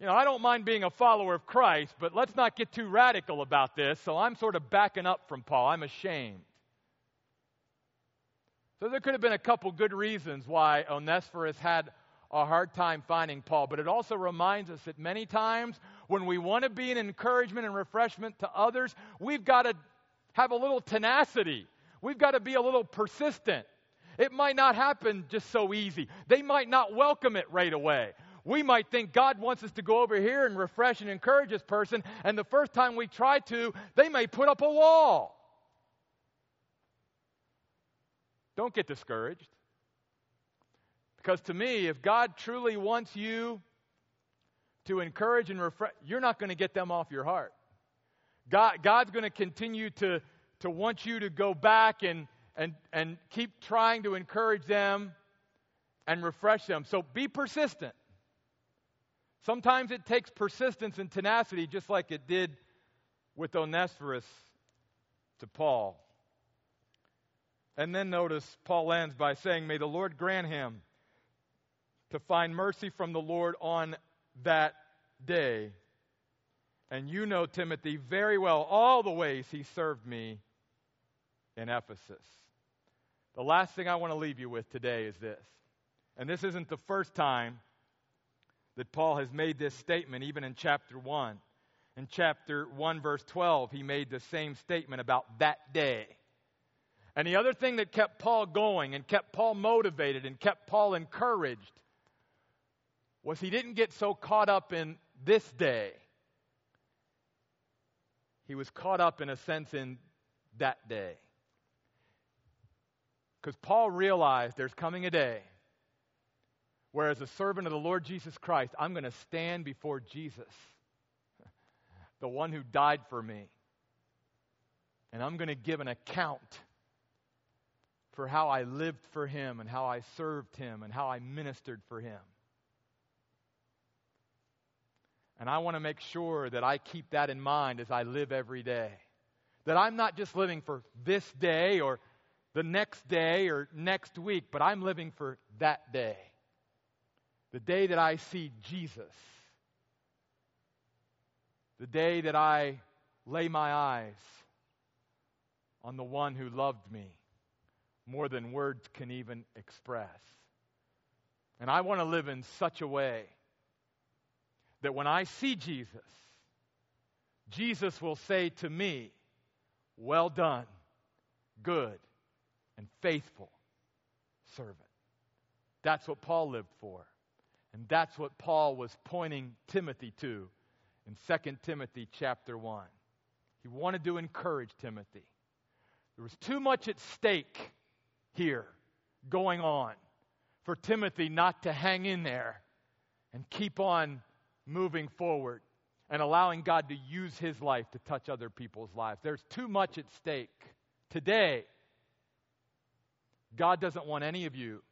you know, I don't mind being a follower of Christ, but let's not get too radical about this. So I'm sort of backing up from Paul. I'm ashamed. So there could have been a couple good reasons why Onesiphorus had a hard time finding Paul, but it also reminds us that many times when we want to be an encouragement and refreshment to others, we've got to have a little tenacity. We've got to be a little persistent. It might not happen just so easy. They might not welcome it right away. We might think God wants us to go over here and refresh and encourage this person, and the first time we try to, they may put up a wall. Don't get discouraged. Because to me, if God truly wants you to encourage and refresh, you're not going to get them off your heart. God, God's going to continue to, to want you to go back and, and, and keep trying to encourage them and refresh them. So be persistent. Sometimes it takes persistence and tenacity, just like it did with Onesiphorus to Paul. And then notice Paul ends by saying, May the Lord grant him to find mercy from the Lord on that day And you know Timothy very well, all the ways he served me in Ephesus. The last thing I want to leave you with today is this. And this isn't the first time that Paul has made this statement, even in chapter 1. In chapter 1, verse 12, he made the same statement about that day. And the other thing that kept Paul going and kept Paul motivated and kept Paul encouraged was he didn't get so caught up in this day. He was caught up, in a sense, in that day. Because Paul realized there's coming a day where, as a servant of the Lord Jesus Christ, I'm going to stand before Jesus, the one who died for me, and I'm going to give an account for how I lived for him and how I served him and how I ministered for him. And I want to make sure that I keep that in mind as I live every day. That I'm not just living for this day or the next day or next week, but I'm living for that day. The day that I see Jesus. The day that I lay my eyes on the one who loved me more than words can even express. And I want to live in such a way that when I see Jesus, Jesus will say to me, Well done, good and faithful servant. That's what Paul lived for. And that's what Paul was pointing Timothy to in 2 Timothy chapter 1. He wanted to encourage Timothy. There was too much at stake here going on for Timothy not to hang in there and keep on moving forward and allowing God to use his life to touch other people's lives. There's too much at stake. Today, God doesn't want any of you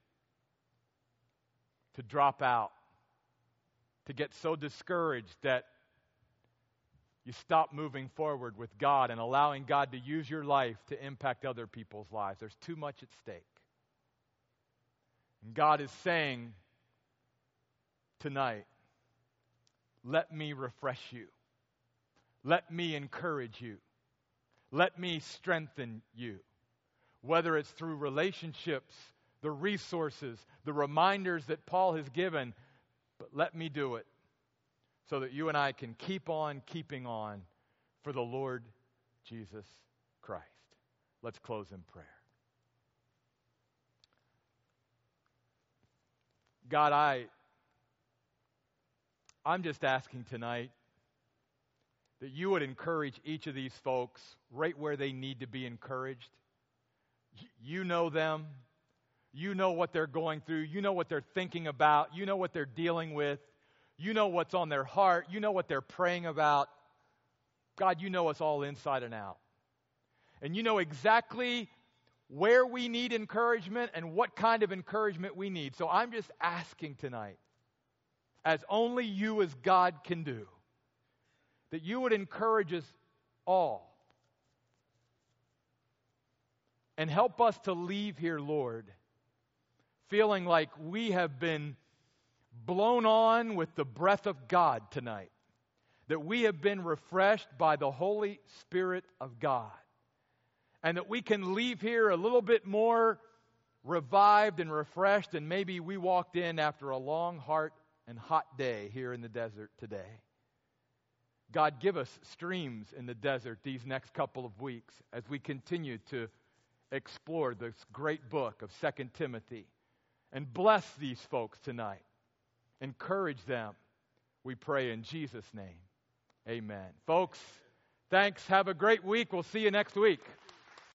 to drop out, to get so discouraged that you stop moving forward with God and allowing God to use your life to impact other people's lives. There's too much at stake. And God is saying tonight, let me refresh you. Let me encourage you. Let me strengthen you. Whether it's through relationships, the resources, the reminders that Paul has given, but let me do it so that you and I can keep on keeping on for the Lord Jesus Christ. Let's close in prayer. God, I I'm just asking tonight that you would encourage each of these folks right where they need to be encouraged. You know them. You know what they're going through. You know what they're thinking about. You know what they're dealing with. You know what's on their heart. You know what they're praying about. God, you know us all inside and out. And you know exactly where we need encouragement and what kind of encouragement we need. So I'm just asking tonight as only you as God can do. That you would encourage us all. And help us to leave here, Lord, feeling like we have been blown on with the breath of God tonight. That we have been refreshed by the Holy Spirit of God. And that we can leave here a little bit more revived and refreshed than maybe we walked in after a long, heart and hot day here in the desert today. God, give us streams in the desert these next couple of weeks as we continue to explore this great book of 2 Timothy. And bless these folks tonight. Encourage them. We pray in Jesus' name. Amen. Folks, thanks. Have a great week. We'll see you next week.